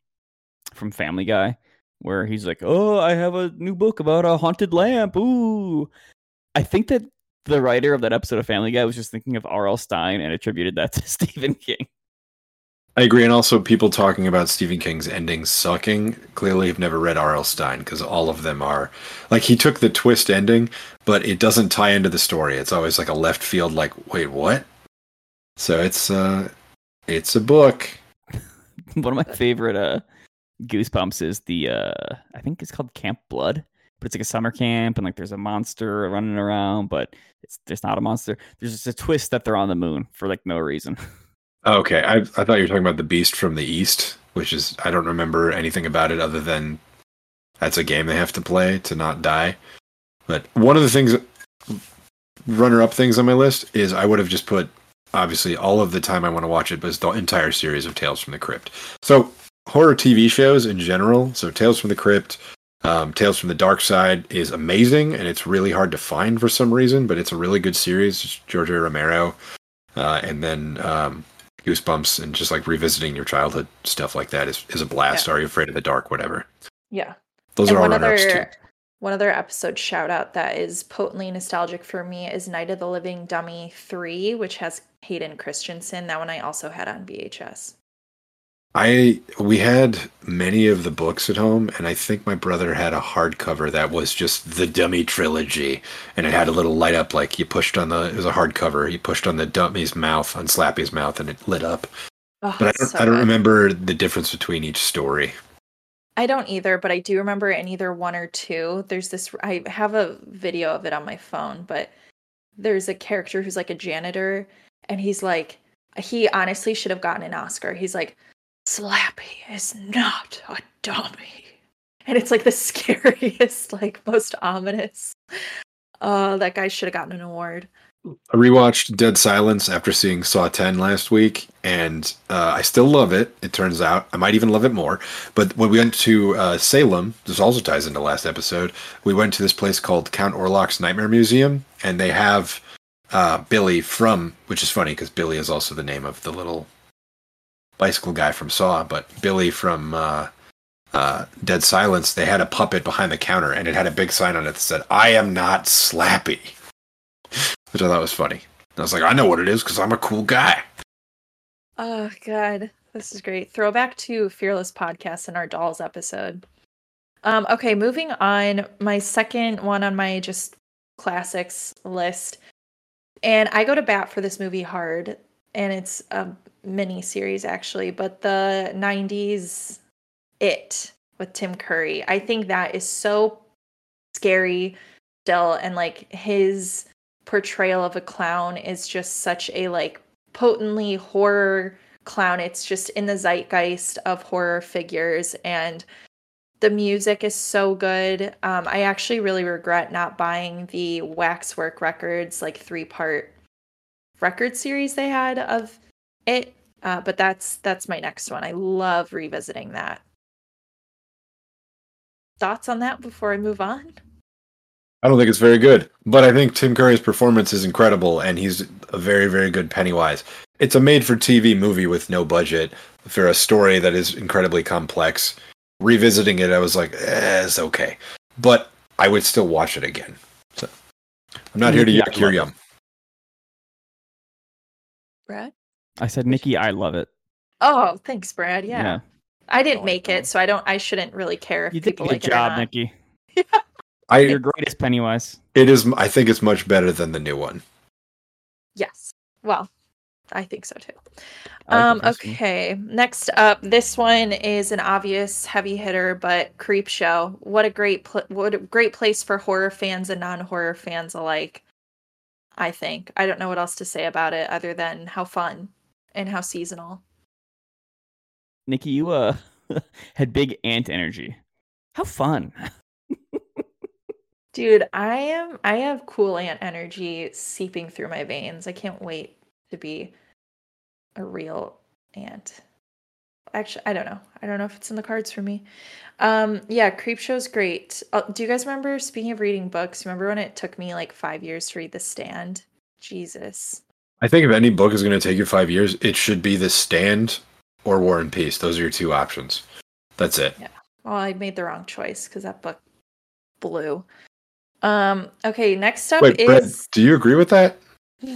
from Family Guy, where he's like, "Oh, I have a new book about a haunted lamp." Ooh, I think that the writer of that episode of Family Guy was just thinking of R.L. Stine and attributed that to Stephen King. I agree, and also people talking about Stephen King's endings sucking clearly have never read R.L. Stine because all of them are like he took the twist ending, but it doesn't tie into the story. It's always like a left field, like wait, what? So it's uh, it's a book. one of my favorite uh goosebumps is the uh I think it's called Camp Blood, but it's like a summer camp and like there's a monster running around, but it's there's not a monster. There's just a twist that they're on the moon for like no reason. Okay, I I thought you were talking about the Beast from the East, which is I don't remember anything about it other than that's a game they have to play to not die. But one of the things, runner up things on my list is I would have just put obviously all of the time I want to watch it, was the entire series of Tales from the Crypt. So horror TV shows in general, so Tales from the Crypt, um, Tales from the Dark Side is amazing, and it's really hard to find for some reason, but it's a really good series. It's George A. Romero, uh, and then um, Goosebumps, and just like revisiting your childhood stuff like that is, is a blast. Yeah. Are you afraid of the dark? Whatever. Yeah. Those and are all one too. other one other episode shout out that is potently nostalgic for me is Night of the Living Dummy 3, which has Hayden Christensen. That one I also had on VHS. I we had many of the books at home, and I think my brother had a hardcover that was just the Dummy trilogy, and it had a little light up like you pushed on the. It was a hardcover. You pushed on the dummy's mouth, on Slappy's mouth, and it lit up. Oh, But I don't, so I don't remember the difference between each story. I don't either, but I do remember in either one or two. There's this I have a video of it on my phone, but there's a character who's like a janitor and he's like he honestly should have gotten an Oscar. He's like Slappy is not a dummy. And it's like the scariest, like most ominous. Uh that guy should have gotten an award. I rewatched Dead Silence after seeing Saw 10 last week, and uh, I still love it. It turns out I might even love it more. But when we went to uh, Salem, this also ties into last episode. We went to this place called Count Orlok's Nightmare Museum, and they have uh, Billy from, which is funny because Billy is also the name of the little bicycle guy from Saw, but Billy from uh, uh, Dead Silence. They had a puppet behind the counter, and it had a big sign on it that said, "I am not Slappy." which I thought was funny. I was like, I know what it is because I'm a cool guy. Oh god, this is great. Throwback to Fearless Podcast and our Dolls episode. Um, okay, moving on. My second one on my just classics list, and I go to bat for this movie hard, and it's a mini series actually, but the '90s It with Tim Curry. I think that is so scary still, and like his portrayal of a clown is just such a like potently horror clown. It's just in the zeitgeist of horror figures and the music is so good. Um, I actually really regret not buying the Waxwork Records like three part record series they had of it. Uh, but that's that's my next one. I love revisiting that. Thoughts on that before I move on? I don't think it's very good, but I think Tim Curry's performance is incredible, and he's a very, very good Pennywise. It's a made-for-TV movie with no budget for a story that is incredibly complex. Revisiting it, I was like, eh, it's okay, but I would still watch it again. So I'm not here to Yeah, yuck your yum. Brad? I said, Nicki, I love it. Oh, thanks, Brad. Yeah. I didn't Oh, make it, so I don't I shouldn't really care if You did a people good like it or job, not. Nicki. I You're greatest Pennywise. it is. I think it's much better than the new one. Yes. Well, I think so too. Like Um, the first one. okay. Next up, this one is an obvious heavy hitter, but Creepshow. What a great pl- what a great place for horror fans and non-horror fans alike. I think. I don't know what else to say about it other than how fun and how seasonal. Nicki, you uh had big ant energy. How fun. Dude, I am I have cool ant energy seeping through my veins. I can't wait to be a real ant. Actually, I don't know. I don't know if it's in the cards for me. Um, yeah, creep Creepshow's great. Uh, do you guys remember? Speaking of reading books, remember when it took me like five years to read The Stand? Jesus. I think if any book is going to take you five years, it should be The Stand or War and Peace. Those are your two options. That's it. Yeah. Well, I made the wrong choice because that book blew. Um. Okay. Next up Wait, Brett, is. do you agree with that?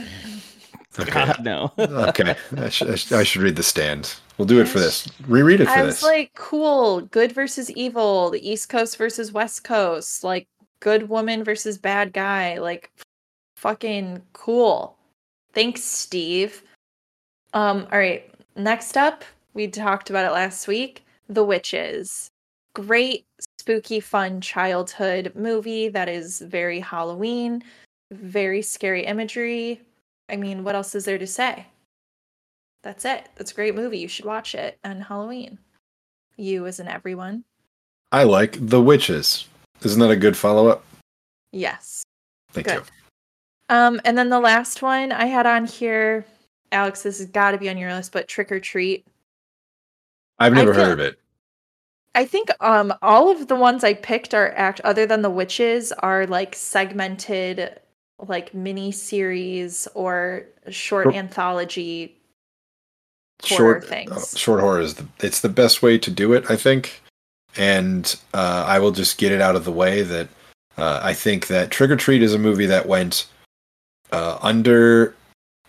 Okay. God, no. okay. I, sh- I sh- I should read The Stand. We'll do it for this. Reread it for I this. was like, cool, good versus evil, the East Coast versus West Coast, like good woman versus bad guy, like fucking cool. Thanks, Steve. Um, all right. Next up, we talked about it last week. The Witches. Great, spooky, fun childhood movie that is very Halloween, very scary imagery. I mean, what else is there to say? That's it. That's a great movie. You should watch it on Halloween. You as in everyone. I like The Witches. Isn't that a good follow up? Yes. Thank Good. you. Um, and then the last one I had on here, Alex, this has got to be on your list, but Trick or Treat. I've I never feel- heard of it. I think um all of the ones I picked are act other than the witches are like segmented like mini series or short Short- anthology horror Short things. uh, short horror is the it's the best way to do it, I think. And uh, I will just get it out of the way that uh, I think that Trick or Treat is a movie that went uh, under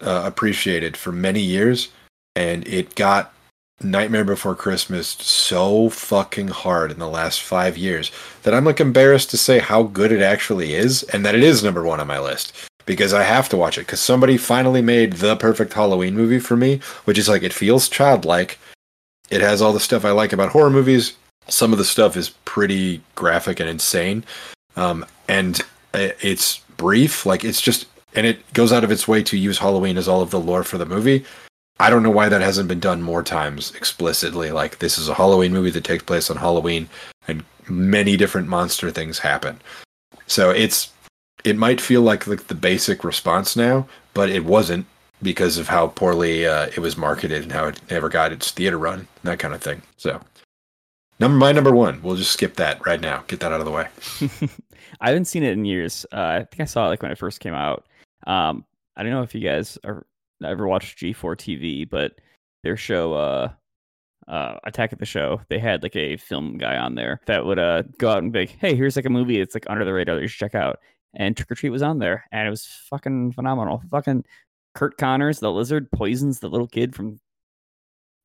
uh, appreciated for many years, and it got Nightmare Before Christmas so fucking hard in the last five years that I'm like embarrassed to say how good it actually is, and that it is number one on my list because I have to watch it because somebody finally made the perfect Halloween movie for me, which is like it feels childlike. It has all the stuff I like about horror movies. Some of the stuff is pretty graphic and insane, um, and it's brief. Like it's just, and it goes out of its way to use Halloween as all of the lore for the movie. I don't know why that hasn't been done more times explicitly. Like this is a Halloween movie that takes place on Halloween, and many different monster things happen. So it's it might feel like the, the basic response now, but it wasn't because of how poorly uh, it was marketed and how it never got its theater run, that kind of thing. So, number my number one, we'll just skip that right now. Get that out of the way. I haven't seen it in years. Uh, I think I saw it like when it first came out. Um, I don't know if you guys are, ever watched G4 TV, but their show, uh, uh, Attack of the Show, they had like a film guy on there that would uh go out and be like, "Hey, here's like a movie. It's like under the radar that you should check out." And Trick or Treat was on there, and it was fucking phenomenal. Fucking Curt Connors, the lizard, poisons the little kid from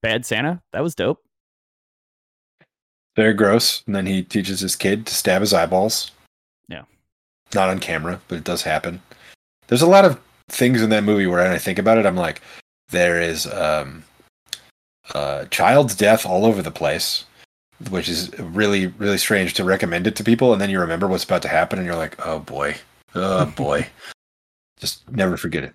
Bad Santa. That was dope. Very gross. And then he teaches his kid to stab his eyeballs. Yeah. Not on camera, but it does happen. There's a lot of things in that movie where when I think about it, I'm like, there is um, uh, child's death all over the place, which is really, really strange to recommend it to people. And then you remember what's about to happen and you're like, oh boy, oh boy. Just never forget it.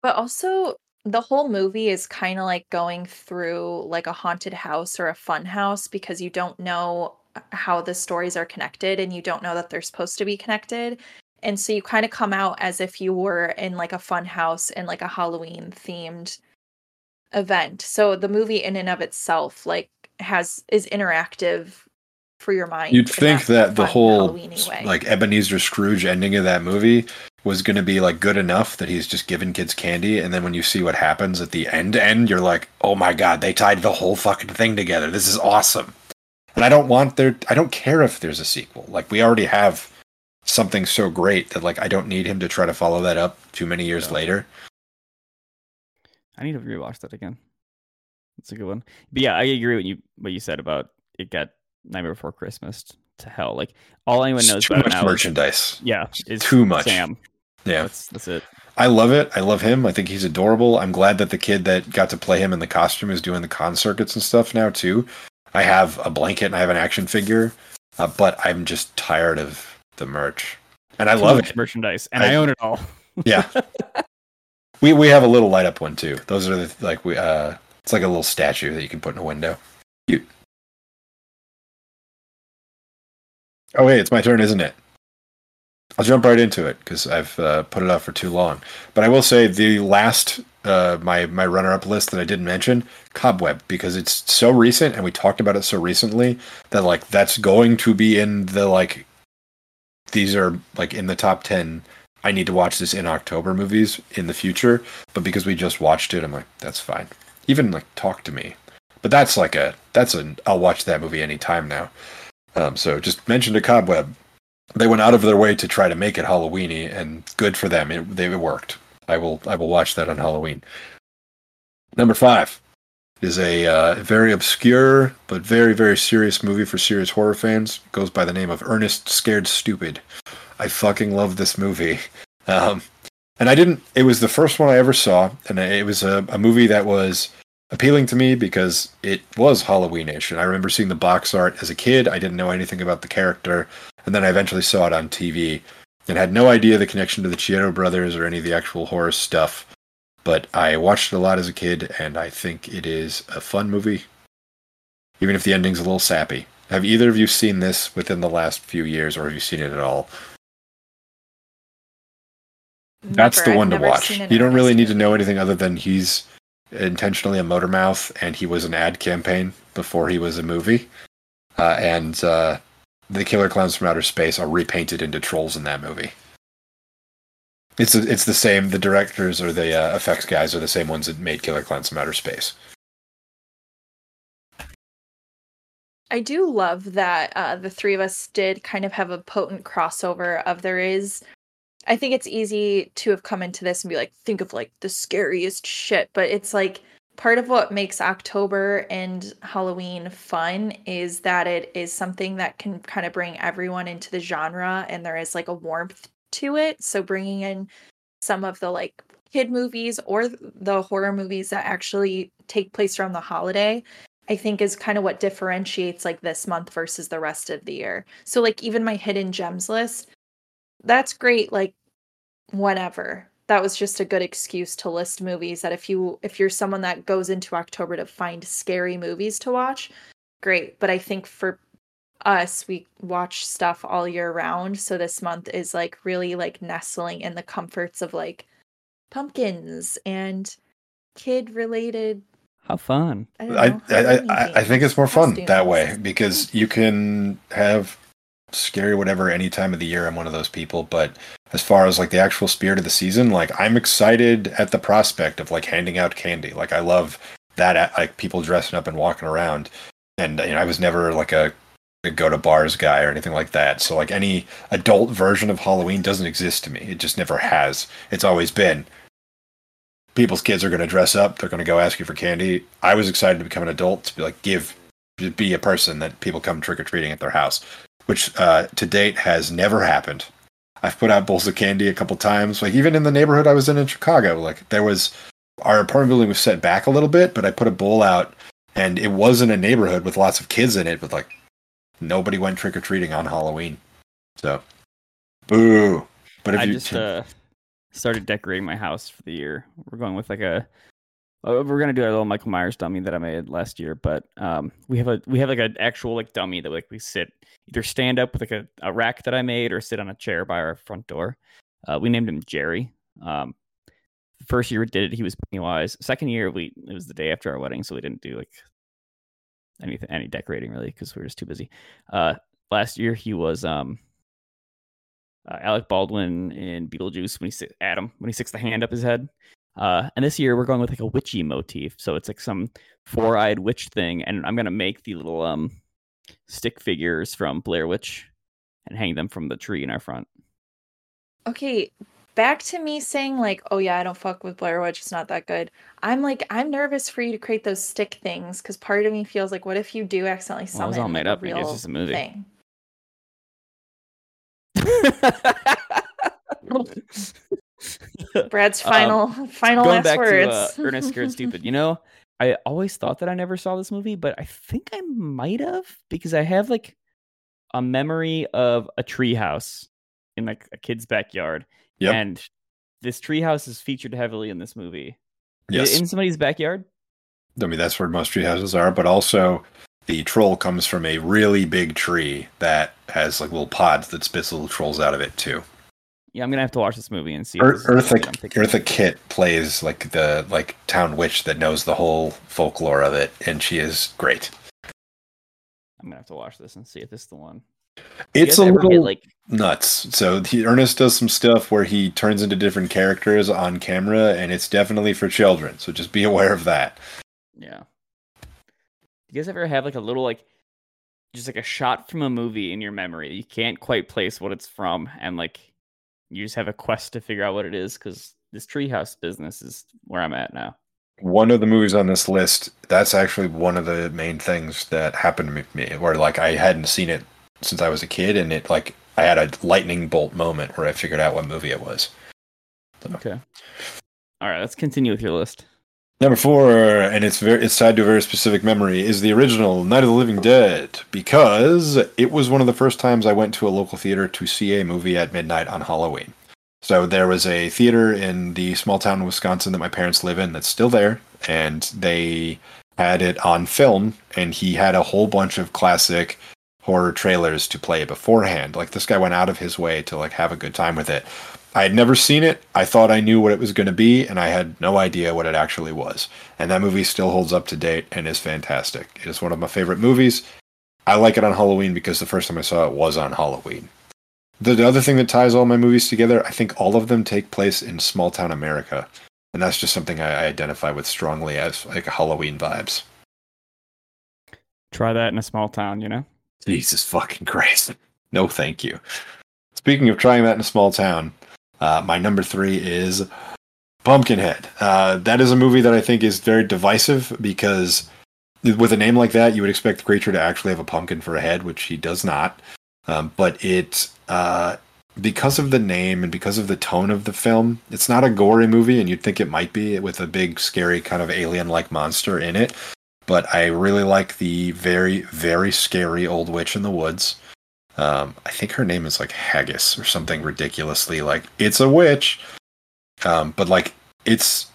But also, the whole movie is kind of like going through like a haunted house or a fun house because you don't know how the stories are connected and you don't know that they're supposed to be connected. And so you kind of come out as if you were in like a fun house in like a Halloween themed event. So the movie in and of itself like has is interactive for your mind. You'd think that the whole like Ebenezer Scrooge ending of that movie was going to be like good enough that he's just giving kids candy, and then when you see what happens at the end, end, you're like, oh my god, they tied the whole fucking thing together. This is awesome. And I don't want there. I don't care if there's a sequel. Like we already have something so great that like I don't need him to try to follow that up too many years Yeah. later. I need to rewatch that again. That's a good one. But yeah, I agree with you what you said about it got Nightmare Before Christmas to hell. Like all anyone It's knows too about much now is- merchandise. yeah, is Too much. Sam. Yeah. That's that's it. I love it. I love him. I think he's adorable. I'm glad that the kid that got to play him in the costume is doing the con circuits and stuff now too. I have a blanket and I have an action figure, uh, but I'm just tired of the merch, and I Too love it. merchandise, and I- I, own it all. Yeah, we we have a little light up one too. Those are the like we uh, it's like a little statue that you can put in a window. Cute. Oh wait, it's my turn, isn't it? I'll jump right into it because I've uh, put it off for too long. But I will say the last uh, my my runner up list that I didn't mention, Cobweb, because it's so recent and we talked about it so recently that like that's going to be in the like these are like in the top ten. I need to watch this in October movies in the future, but because we just watched it, I'm like that's fine. Even like talk to me, but that's like a that's an I'll watch that movie anytime now. Um, so just mention to Cobweb. They went out of their way to try to make it Halloweeny, and good for them. It, they, it worked. I will I will watch that on Halloween. Number five is a uh, very obscure but very very serious movie for serious horror fans. It goes by the name of Ernest Scared Stupid. I fucking love this movie. Um, and I didn't. It was the first one I ever saw, and it was a, a movie that was appealing to me because it was Halloweenish. And I remember seeing the box art as a kid. I didn't know anything about the character, and then I eventually saw it on TV and had no idea the connection to the Chiodo brothers or any of the actual horror stuff. But I watched it a lot as a kid, and I think it is a fun movie, even if the ending's a little sappy. Have either of you seen this within the last few years, or have you seen it at all? That's Never. the I've one to watch. You don't really need to know anything other than he's intentionally a motor mouth and he was an ad campaign before he was a movie. Uh, and uh, the Killer Clowns from Outer Space are repainted into trolls in that movie. It's it's the same. The directors or the uh, effects guys are the same ones that made Killer Clowns from Outer Space. I do love that uh, the three of us did kind of have a potent crossover of there is. I think it's easy to have come into this and be like, think of like the scariest shit, but it's like part of what makes October and Halloween fun is that it is something that can kind of bring everyone into the genre and there is like a warmth to it. So bringing in some of the like kid movies or the horror movies that actually take place around the holiday I think is kind of what differentiates like this month versus the rest of the year. So like even my hidden gems list, that's great like whatever. That was just a good excuse to list movies that if you if you're someone that goes into October to find scary movies to watch, great. But I think for us we watch stuff all year round, so this month is like really like nestling in the comforts of like pumpkins and kid related How fun. I don't I, know, I, Halloween I, I think it's more fun costumes. that way because you can have scary whatever any time of the year. I'm one of those people, but as far as like the actual spirit of the season, like I'm excited at the prospect of like handing out candy. Like I love that, like people dressing up and walking around. And you know, I was never like a, go to bars guy or anything like that. So like any adult version of Halloween doesn't exist to me. It just never has. It's always been people's kids are going to dress up. They're going to go ask you for candy. I was excited to become an adult to be like, give, be a person that people come trick or treating at their house, which uh, to date has never happened. I've put out bowls of candy a couple times. Like even in the neighborhood I was in in Chicago, like there was our apartment building was set back a little bit, but I put a bowl out, and it wasn't a neighborhood with lots of kids in it, but like nobody went trick or treating on Halloween. So, boo. But if I you just uh, started decorating my house for the year. We're going with like a. uh, We're gonna do a little Michael Myers dummy that I made last year, but um, we have a we have like an actual like dummy that like we sit either stand up with like a, a rack that I made or sit on a chair by our front door. Uh, we named him Jerry. Um, first year we did it, he was Pennywise. Second year we it was the day after our wedding, so we didn't do like anything any decorating really because we were just too busy. Uh, last year he was um uh, Alec Baldwin in Beetlejuice when he Adam when he sticks the hand up his head. Uh, and this year we're going with like a witchy motif, so it's like some four-eyed witch thing, and I'm gonna make the little um stick figures from Blair Witch and hang them from the tree in our front. Okay, back to me saying like, "Oh yeah, I don't fuck with Blair Witch. It's not that good." I'm like, I'm nervous for you to create those stick things because part of me feels like, what if you do accidentally Well, it was all made up, maybe it's just a movie. thing? Brad's Um, final final Going last back words. to uh, Ernest Scared Stupid, you know, I always thought that I never saw this movie, but I think I might have because I have like a memory of a treehouse in like a kid's backyard, Yep. and this treehouse is featured heavily in this movie. Yes, in somebody's backyard. I mean that's where most tree houses are, but also the troll comes from a really big tree that has like little pods that spits little trolls out of it too. yeah, I'm gonna have to watch this movie and see. this Eartha, movie I'm thinking. Eartha Kitt plays like the like town witch that knows the whole folklore of it, and she is great. I'm gonna have to watch this and see if this is the one. It's a get, little like nuts. So he, Ernest does some stuff where he turns into different characters on camera, and it's definitely for children. So just be aware of that. yeah. Do you guys ever have like a little like just like a shot from a movie in your memory? You can't quite place what it's from, and like you just have a quest to figure out what it is because this treehouse business is where I'm at now. One of the movies on this list, that's actually one of the main things that happened to me, where like I hadn't seen it since I was a kid, and it like I had a lightning bolt moment where I figured out what movie it was. Okay. All right, let's continue with your list. Number four, and it's very it's tied to a very specific memory, is the original Night of the Living Dead because it was one of the first times I went to a local theater to see a movie at midnight on Halloween. So there was a theater in the small town in Wisconsin that my parents live in that's still there, and they had it on film, and he had a whole bunch of classic horror trailers to play beforehand. Like this guy went out of his way to like have a good time with it. I had never seen it. I thought I knew what it was going to be, and I had no idea what it actually was. And that movie still holds up to date and is fantastic. It is one of my favorite movies. I like it on Halloween because the first time I saw it was on Halloween. The, the other thing that ties all my movies together, I think all of them take place in small town America. And that's just something I, I identify with strongly as like Halloween vibes. Try that in a small town, you know? Jesus fucking Christ. No, thank you. Speaking of trying that in a small town, uh, my number three is Pumpkinhead. Uh, that is a movie that I think is very divisive because with a name like that, you would expect the creature to actually have a pumpkin for a head, which he does not. Um, but it, uh, because of the name and because of the tone of the film, it's not a gory movie, and you'd think it might be with a big, scary kind of alien-like monster in it. But I really like the very, very scary old witch in the woods. Um, I think her name is like Haggis or something ridiculously like it's a witch. Um, but like it's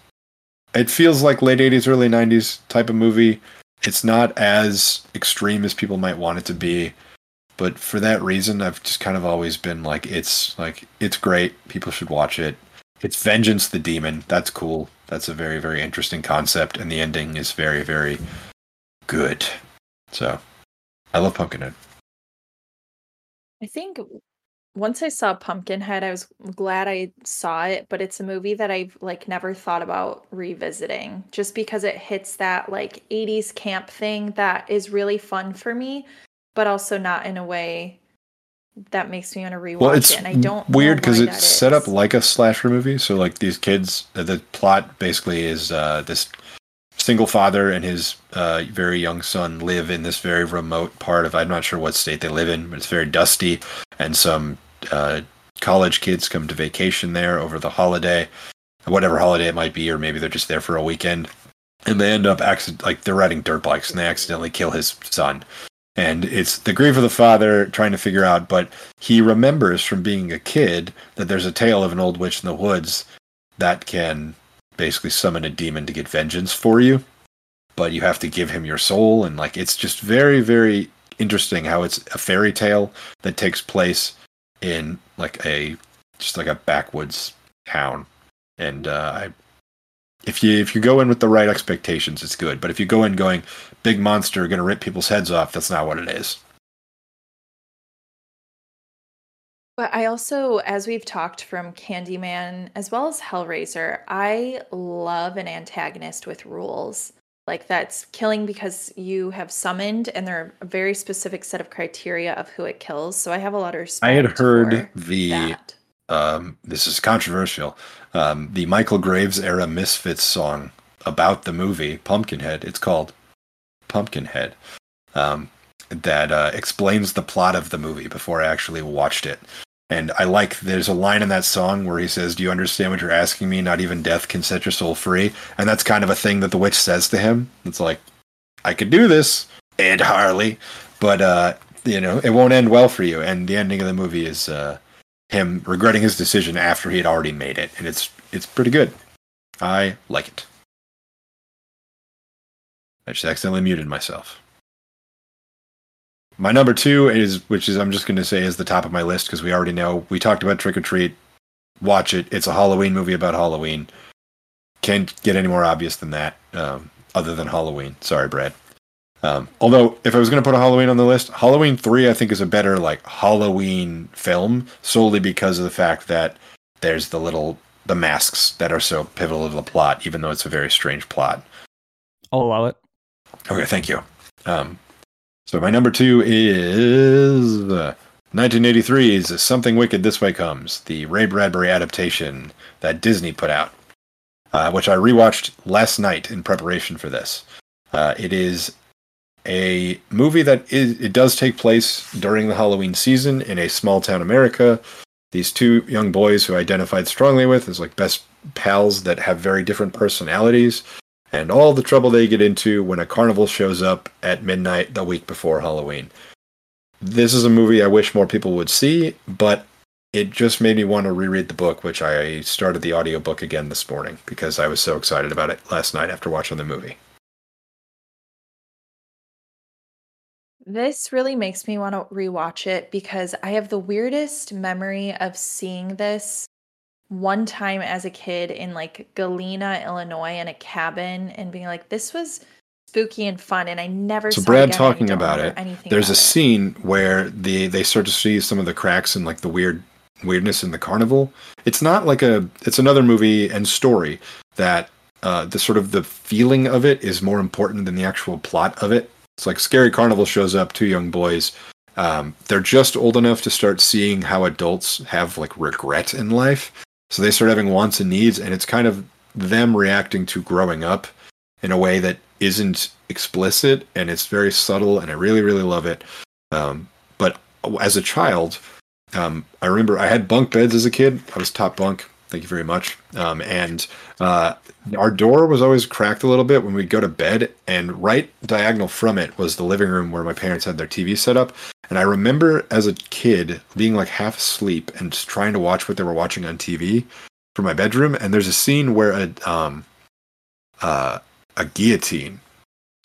it feels like late 80s early 90s type of movie. It's not as extreme as people might want it to be. But for that reason, I've just kind of always been like it's like it's great. People should watch it. It's Vengeance the Demon. That's cool. That's a very very interesting concept and the ending is very very good. So, I love Pumpkinhead. I think once I saw Pumpkinhead, I was glad I saw it, but it's a movie that I've like never thought about revisiting just because it hits that like 80s camp thing that is really fun for me, but also not in a way that makes me want to rewatch Well, it's it. And I don't weird because it's set up like a slasher movie. So like these kids, uh, the plot basically is uh, this single father and his uh, very young son live in this very remote part of I'm not sure what state they live in, but it's very dusty. And some uh, college kids come to vacation there over the holiday, whatever holiday it might be, or maybe they're just there for a weekend. And they end up accident like they're riding dirt bikes and they accidentally kill his son. And it's the grief of the father trying to figure out, but he remembers from being a kid that there's a tale of an old witch in the woods that can basically summon a demon to get vengeance for you. But you have to give him your soul, and like it's just very, very interesting how it's a fairy tale that takes place in like a just like a backwoods town. And uh, I if you if you go in with the right expectations, it's good. But if you go in going big monster gonna rip people's heads off, that's not what it is. But I also, as we've talked from Candyman as well as Hellraiser, I love an antagonist with rules. Like that's killing because you have summoned, and there are a very specific set of criteria of who it kills. So I have a lot of respect. I had heard for the that. Um, this is controversial. Um, the Michael Graves era Misfits song about the movie Pumpkinhead. It's called Pumpkinhead. Um, that uh, explains the plot of the movie before I actually watched it. And I like there's a line in that song where he says, "Do you understand what you're asking me? Not even death can set your soul free." And that's kind of a thing that the witch says to him. It's like, "I could do this, Ed Harley," but uh, you know, it won't end well for you. And the ending of the movie is uh, him regretting his decision after he had already made it, and it's it's pretty good. I like it. I just accidentally muted myself. My number two is, which is I'm just going to say is the top of my list because we already know we talked about Trick or Treat watch it. It's a Halloween movie about Halloween. Can't get any more obvious than that. Um, other than Halloween. Sorry, Brad. Um, although, if I was going to put a Halloween on the list, Halloween three I think is a better like Halloween film solely because of the fact that there's the little the masks that are so pivotal to the plot, even though it's a very strange plot. I'll allow it. Okay, thank you. Um, so my number two is uh, 1983's Something Wicked This Way Comes, the Ray Bradbury adaptation that Disney put out, uh, which I rewatched last night in preparation for this. Uh, it is a movie that is, it does take place during the Halloween season in a small town America. These two young boys who I identified strongly with as like best pals that have very different personalities and all the trouble they get into when a carnival shows up at midnight the week before Halloween. This is a movie I wish more people would see, but it just made me want to reread the book, which I started the audiobook again this morning because I was so excited about it last night after watching the movie. This really makes me want to rewatch it because I have the weirdest memory of seeing this one time as a kid in like Galena, Illinois, in a cabin and being like, this was spooky and fun. And I never So Brad again, talking about it, There's a it. scene where the they start to see some of the cracks and like the weird weirdness in the carnival. It's not like a it's another movie and story that uh the sort of the feeling of it is more important than the actual plot of it. It's like Scary Carnival shows up, two young boys. Um, they're just old enough to start seeing how adults have like regret in life. So they start having wants and needs, and it's kind of them reacting to growing up in a way that isn't explicit and it's very subtle, and I really, really love it. Um, but as a child, um, I remember I had bunk beds as a kid. I was top bunk. Thank you very much. Um, and uh, our door was always cracked a little bit when we'd go to bed, and right diagonal from it was the living room where my parents had their TV set up. And I remember as a kid being like half asleep and just trying to watch what they were watching on TV from my bedroom. And there's a scene where a um, uh, a guillotine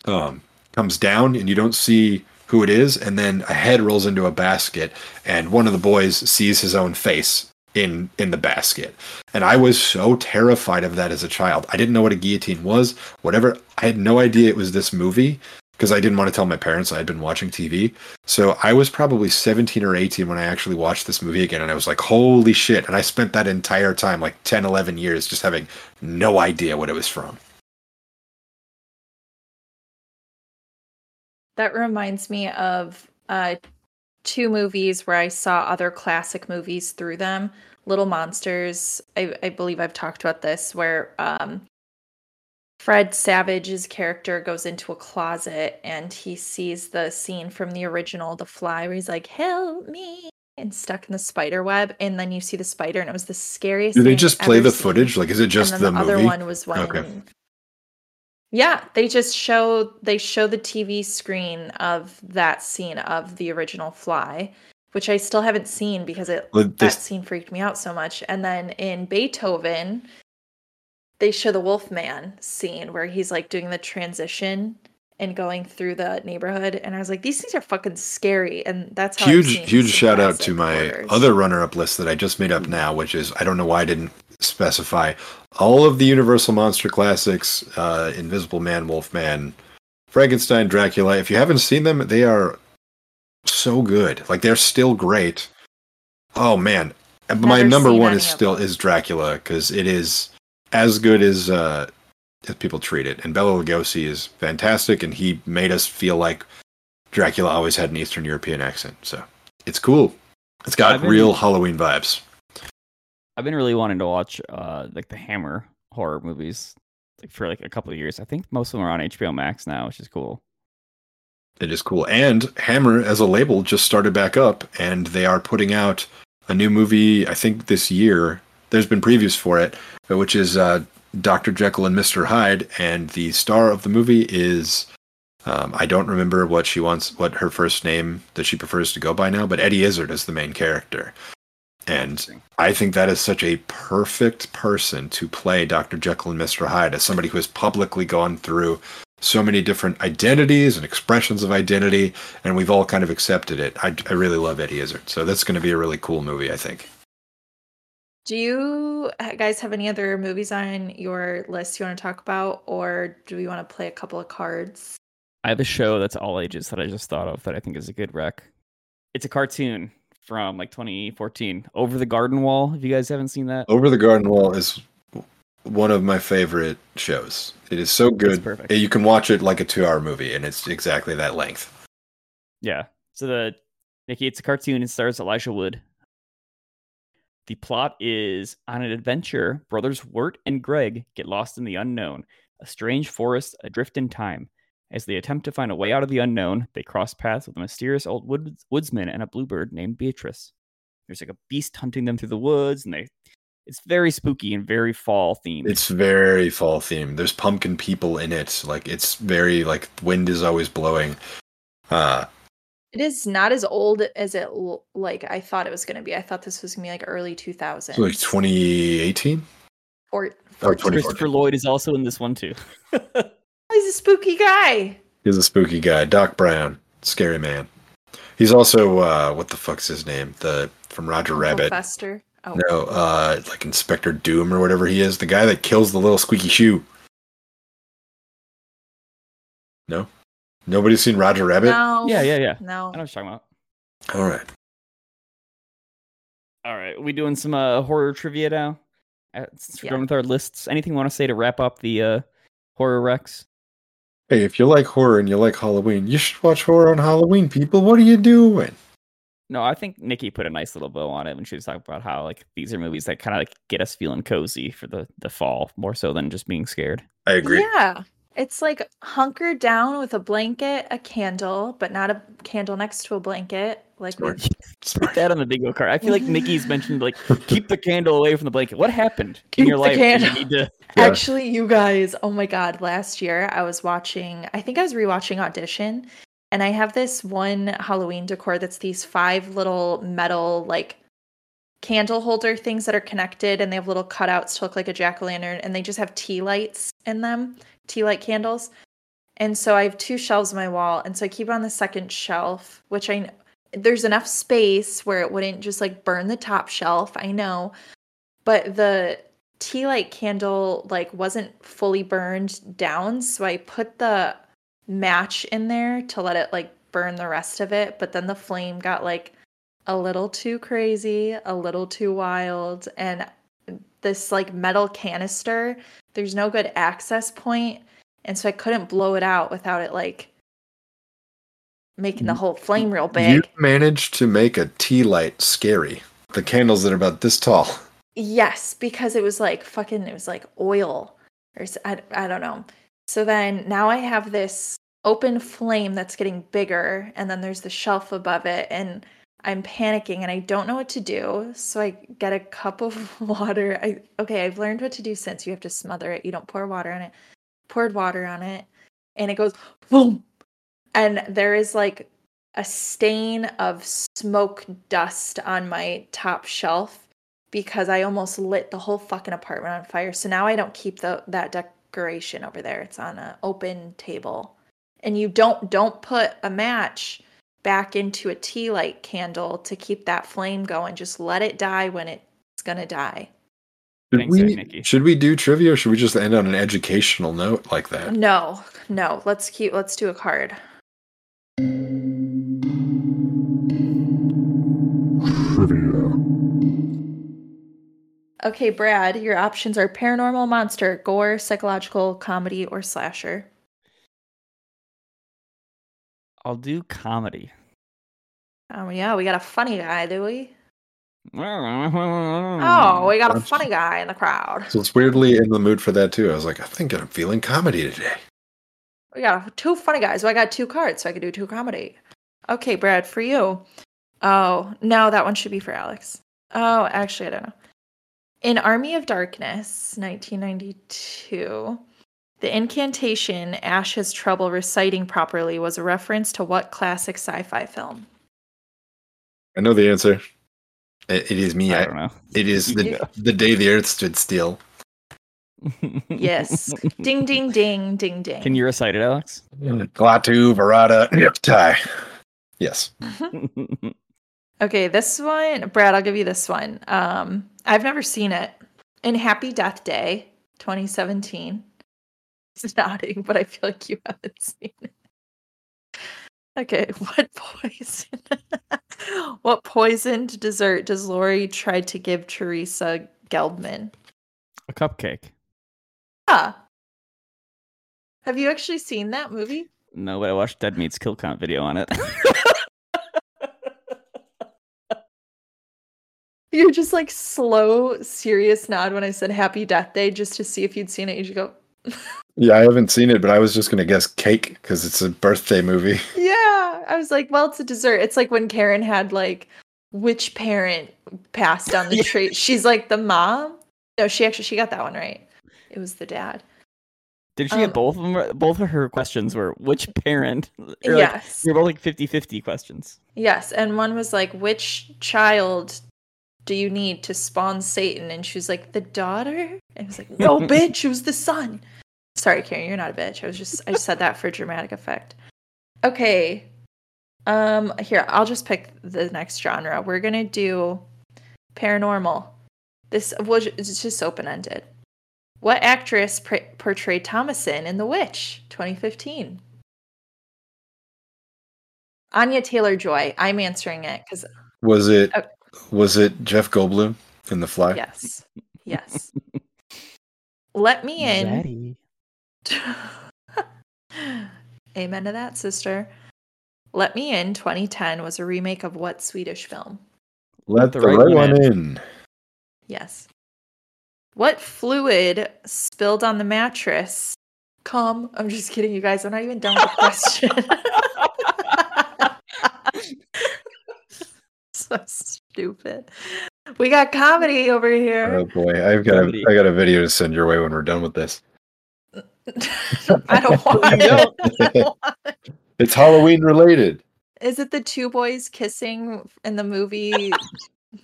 um, comes down, and you don't see who it is, and then a head rolls into a basket, and one of the boys sees his own face in in the basket. And I was so terrified of that as a child. I didn't know what a guillotine was. Whatever, I had no idea it was this movie because I didn't want to tell my parents I had been watching TV. So I was probably 17 or 18 when I actually watched this movie again and I was like, "Holy shit." And I spent that entire time like 10, 11 years just having no idea what it was from. That reminds me of uh, two movies where I saw other classic movies through them. Little Monsters. I, I believe I've talked about this, where um, Fred Savage's character goes into a closet and he sees the scene from the original The Fly, where he's like, "Help me!" and stuck in the spider web, and then you see the spider, and it was the scariest. Do they just play the seen. footage? Like is it just the, the, movie? other one was when Okay. yeah they just show they show the tv screen of that scene of the original fly which i still haven't seen because it Well, that scene freaked me out so much and then in beethoven they show the wolfman scene where he's like doing the transition and going through the neighborhood and i was like these things are fucking scary and that's huge huge shout out to my horrors. other runner up list that I just made up now, which is I don't know why I didn't specify all of the Universal monster classics, uh, Invisible Man, Wolfman, Frankenstein, Dracula. If you haven't seen them, they are so good. Like they're still great. Oh man, And my number one is still them. is Dracula because it is as good as uh, as people treat it. And Bela Lugosi is fantastic, and he made us feel like Dracula always had an Eastern European accent. So it's cool. It's got been- real Halloween vibes. I've been really wanting to watch uh like the Hammer horror movies like for like a couple of years. I think most of them are on HBO Max now, which is cool. It is cool. And Hammer as a label just started back up and they are putting out a new movie, I think this year. There's been previews for it, which is uh, Dr. Jekyll and Mr. Hyde. And the star of the movie is, um, I don't remember what she wants, what her first name that she prefers to go by now, but Eddie Izzard is the main character. And I think that is such a perfect person to play Dr. Jekyll and Mr. Hyde as somebody who has publicly gone through so many different identities and expressions of identity, and we've all kind of accepted it. I, I really love Eddie Izzard, so that's going to be a really cool movie, I think. Do you uh, guys have any other movies on your list you want to talk about, or do we want to play a couple of cards? I have a show that's all ages that I just thought of that I think is a good rec. It's a cartoon from like 2014, Over the Garden Wall. If you guys haven't seen that, Over the Garden Wall is one of my favorite shows. It is so good. perfect. You can watch it like a two-hour movie, and it's exactly that length. yeah. So the Nicki, it's a cartoon. and stars Elijah Wood. The plot is on an adventure, brothers Wirt and Greg get lost in the unknown, a strange forest adrift in time. As they attempt to find a way out of the unknown, they cross paths with a mysterious old woods- woodsman and a bluebird named Beatrice. There's like a beast hunting them through the woods, and they it's very spooky and very fall themed. It's very fall themed. There's pumpkin people in it. Like it's very like wind is always blowing. Uh It is not as old as it like I thought it was going to be. I thought this was going to be like early 2000s. so like 2018. Or, Or Christopher Lloyd is also in this one too. He's a spooky guy. He's a spooky guy. Doc Brown, scary man. He's also uh what the fuck's his name? The from Roger Uncle Rabbit. Fester. Oh, No, uh like Inspector Doom or whatever he is. The guy that kills the little squeaky shoe. No? Nobody's seen Roger Rabbit? no. yeah, yeah, yeah. No. I know what you're talking about. All right. All right, we doing some uh, horror trivia now. Uh, since we're Yeah. going with our lists, anything you want to say to wrap up the uh, horror recs? Hey, if you like horror and you like Halloween, you should watch horror on Halloween, people. What are you doing? No, I think Nicki put a nice little bow on it when she was talking about how like these are movies that kind of like get us feeling cozy for the the fall more so than just being scared. I agree. Yeah. It's like hunker down with a blanket, a candle, but not a candle next to a blanket. Like Smart. Put Smart. that on the bingo card. I feel like Nicki's mentioned like keep the candle away from the blanket. What happened in Keep your life? You need to. Yeah. Actually, you guys, oh my god, last year I was watching, I think I was rewatching Audition, and I have this one Halloween decor that's these five little metal like candle holder things that are connected and they have little cutouts to look like a jack-o'-lantern and they just have tea lights in them, tea light candles. And so I have two shelves on my wall, and so I keep it on the second shelf, which I kn- there's enough space where it wouldn't just like burn the top shelf. I know, but the tea light candle like wasn't fully burned down, so I put the match in there to let it like burn the rest of it. But then the flame got like a little too crazy, a little too wild, and this like metal canister. There's no good access point and so I couldn't blow it out without it like making the whole flame real big. You managed to make a tea light scary. The candles that are about this tall. Yes, because it was like fucking it was like oil or I, I don't know. So then now I have this open flame that's getting bigger and then there's the shelf above it and I'm panicking and I don't know what to do. So I get a cup of water. I okay, I've learned what to do since you have to smother it. You don't pour water on it. Poured water on it and it goes boom. And there is like a stain of smoke dust on my top shelf because I almost lit the whole fucking apartment on fire. So now I don't keep the that decoration over there. It's on an open table. And you don't don't put a match back into a tea light candle to keep that flame going. Just let it die when it's gonna die. Should Thanks, we, Nicki. should we do trivia or should we just end on an educational note like that? No, no. Let's keep let's do a card. Trivia. Okay, Brad, your options are paranormal monster, gore, psychological, comedy, or slasher. I'll do comedy. Oh yeah, we got a funny guy, do we? Oh, Oh, we got a funny guy in the crowd. So it's weirdly in the mood for that too. I was like, I think I'm feeling comedy today. We got two funny guys. Well, I got two cards, so I could do two comedy. Okay, Brad, for you. Oh, no, that one should be for Alex. Oh, actually, I don't know. In Army of Darkness, 1992, the incantation Ash has trouble reciting properly was a reference to what classic sci fi film? I know the answer. It, it is me. I I, don't know. it is the, Yeah. the day the earth stood still. Yes. ding, ding, ding, ding, ding. Can you recite it, Alex? Klaatu, Verada, Niptai. Yes. Okay, this one, Brad, I'll give you this one. Um, I've never seen it. In Happy Death Day, 2017. He's nodding, but I feel like you haven't seen it. Okay, what poison? what poisoned dessert does Lori try to give Theresa Gelbman? A cupcake. Ah. Have you actually seen that movie? No, but I watched Dead Meat's kill count video on it. You're just like slow, serious nod when I said Happy Death Day just to see if you'd seen it. You should go, Yeah, I haven't seen it, but I was just gonna guess cake because it's a birthday movie. Yeah. I was like, well, it's a dessert. It's like when Karen had like which parent passed down the Yeah. trait. She's like the mom. No, she actually she got that one right. It was the dad. Did she Um, get both of them? Both of her questions were which parent? Or, like, yes. They were both like 50-50 questions. Yes. And one was like, which child do you need to spawn Satan? And she was like, the daughter? And I was like, no, bitch, it was the son. Sorry, Karen, you're not a bitch. I was just I just said that for dramatic effect. Okay. Um, here, I'll just pick the next genre. We're gonna do paranormal. This was it's just open ended. What actress pra- portrayed Thomasin in The Witch, 2015? Anya Taylor Joy. I'm answering it because Was it Oh. Was it Jeff Goldblum in The Fly? yes, yes. Let me in. Amen to that, sister. Let Me In 2010 was a remake of what Swedish film? Let the the, right right, one one in. Yes. What fluid spilled on the mattress? Come. I'm just kidding, you guys. I'm not even done with the question. so stupid. We got comedy over here. Oh boy, I've got a, Comedy. I got a video to send your way when we're done with this. I don't want it. don't. I don't want it. It's Halloween related. Is it the two boys kissing in the movie?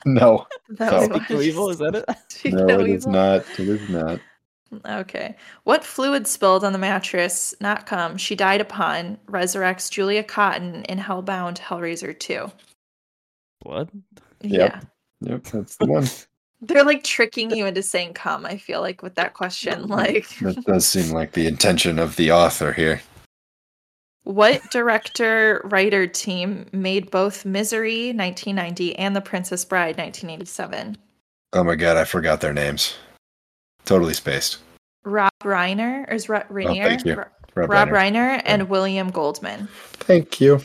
No, that No. we Speak no evil, is that it? Speak no, no it is not. It is not. Okay. What fluid spilled on the mattress? Not come. She died upon. Resurrects Julia Cotton in Hellbound Hellraiser 2. Blood? Yep. Yep, that's the one. They're like tricking you into saying come, I feel like, with that question. Like, That does seem like the intention of the author here. what director writer team made both Misery 1990 and The Princess Bride 1987? Oh my god, I forgot their names. Totally spaced. Rob Reiner? Or is Ro- Rainier? Oh, thank you. Rob Rob Reiner. Reiner and William Goldman. Thank you.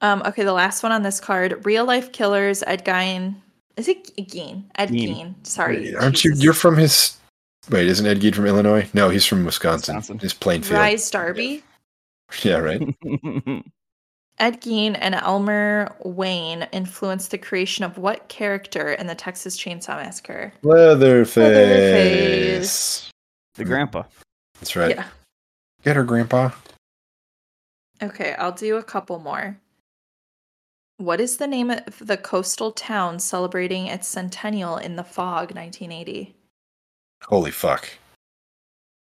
Um, okay, the last one on this card: real life killers. Ed Gein. Is it Gein? Ed Gein. Gein. Sorry, Wait, aren't you? Jesus. You're from his. Wait, isn't Ed Gein from Illinois? No, he's from Wisconsin. Wisconsin. He's Plainfield. Rise Darby. Yeah, right. Ed Gein and Elmer Wayne influenced the creation of what character in the Texas Chainsaw Massacre? Leatherface. Leatherface. the grandpa. That's right. Yeah. Get her, Grandpa. Okay, I'll do a couple more. What is the name of the coastal town celebrating its centennial in the fog 1980? Holy fuck!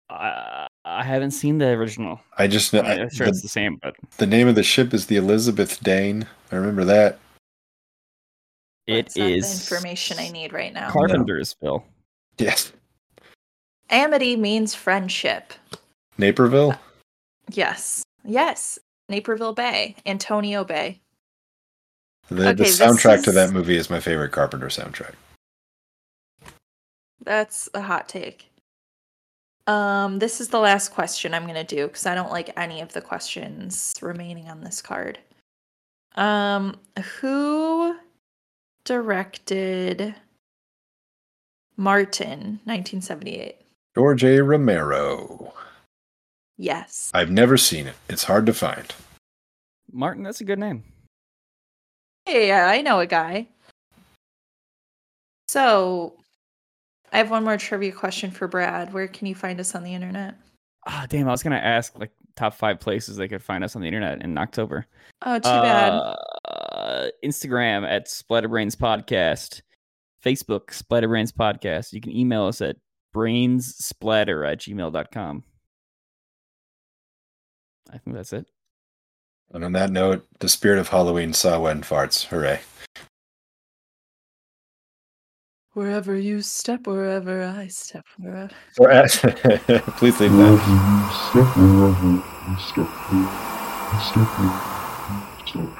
I, I haven't seen the original. I just know I'm sure the, it's the same, but the name of the ship is the Elizabeth Dane. I remember that. it That's not the information I need right now. Carpentersville. Yes, Amity means friendship. Naperville. Uh, yes. Yes. Naperville Bay, Antonio Bay. The, the Okay, this soundtrack to that movie is my favorite Carpenter soundtrack. That's a hot take. Um, this is the last question I'm gonna do because I don't like any of the questions remaining on this card. Um, who directed Martin, 1978? George A. Romero. Yes. I've never seen it. It's hard to find. Martin, that's a good name. Hey, yeah, I know a guy. So, I have one more trivia question for Brad. Where can you find us on the internet? Ah, damn! I was gonna ask like top five places they could find us on the internet in October. Oh, too bad. Uh, Instagram at Splatterbrains Podcast, Facebook Splatterbrains Podcast. You can email us at brainsplatter at gmail.com. I think that's it. And on that note, the spirit of Halloween saw when farts. Hooray. Wherever you step, wherever I step, wherever. So, uh, please leave Wherever that.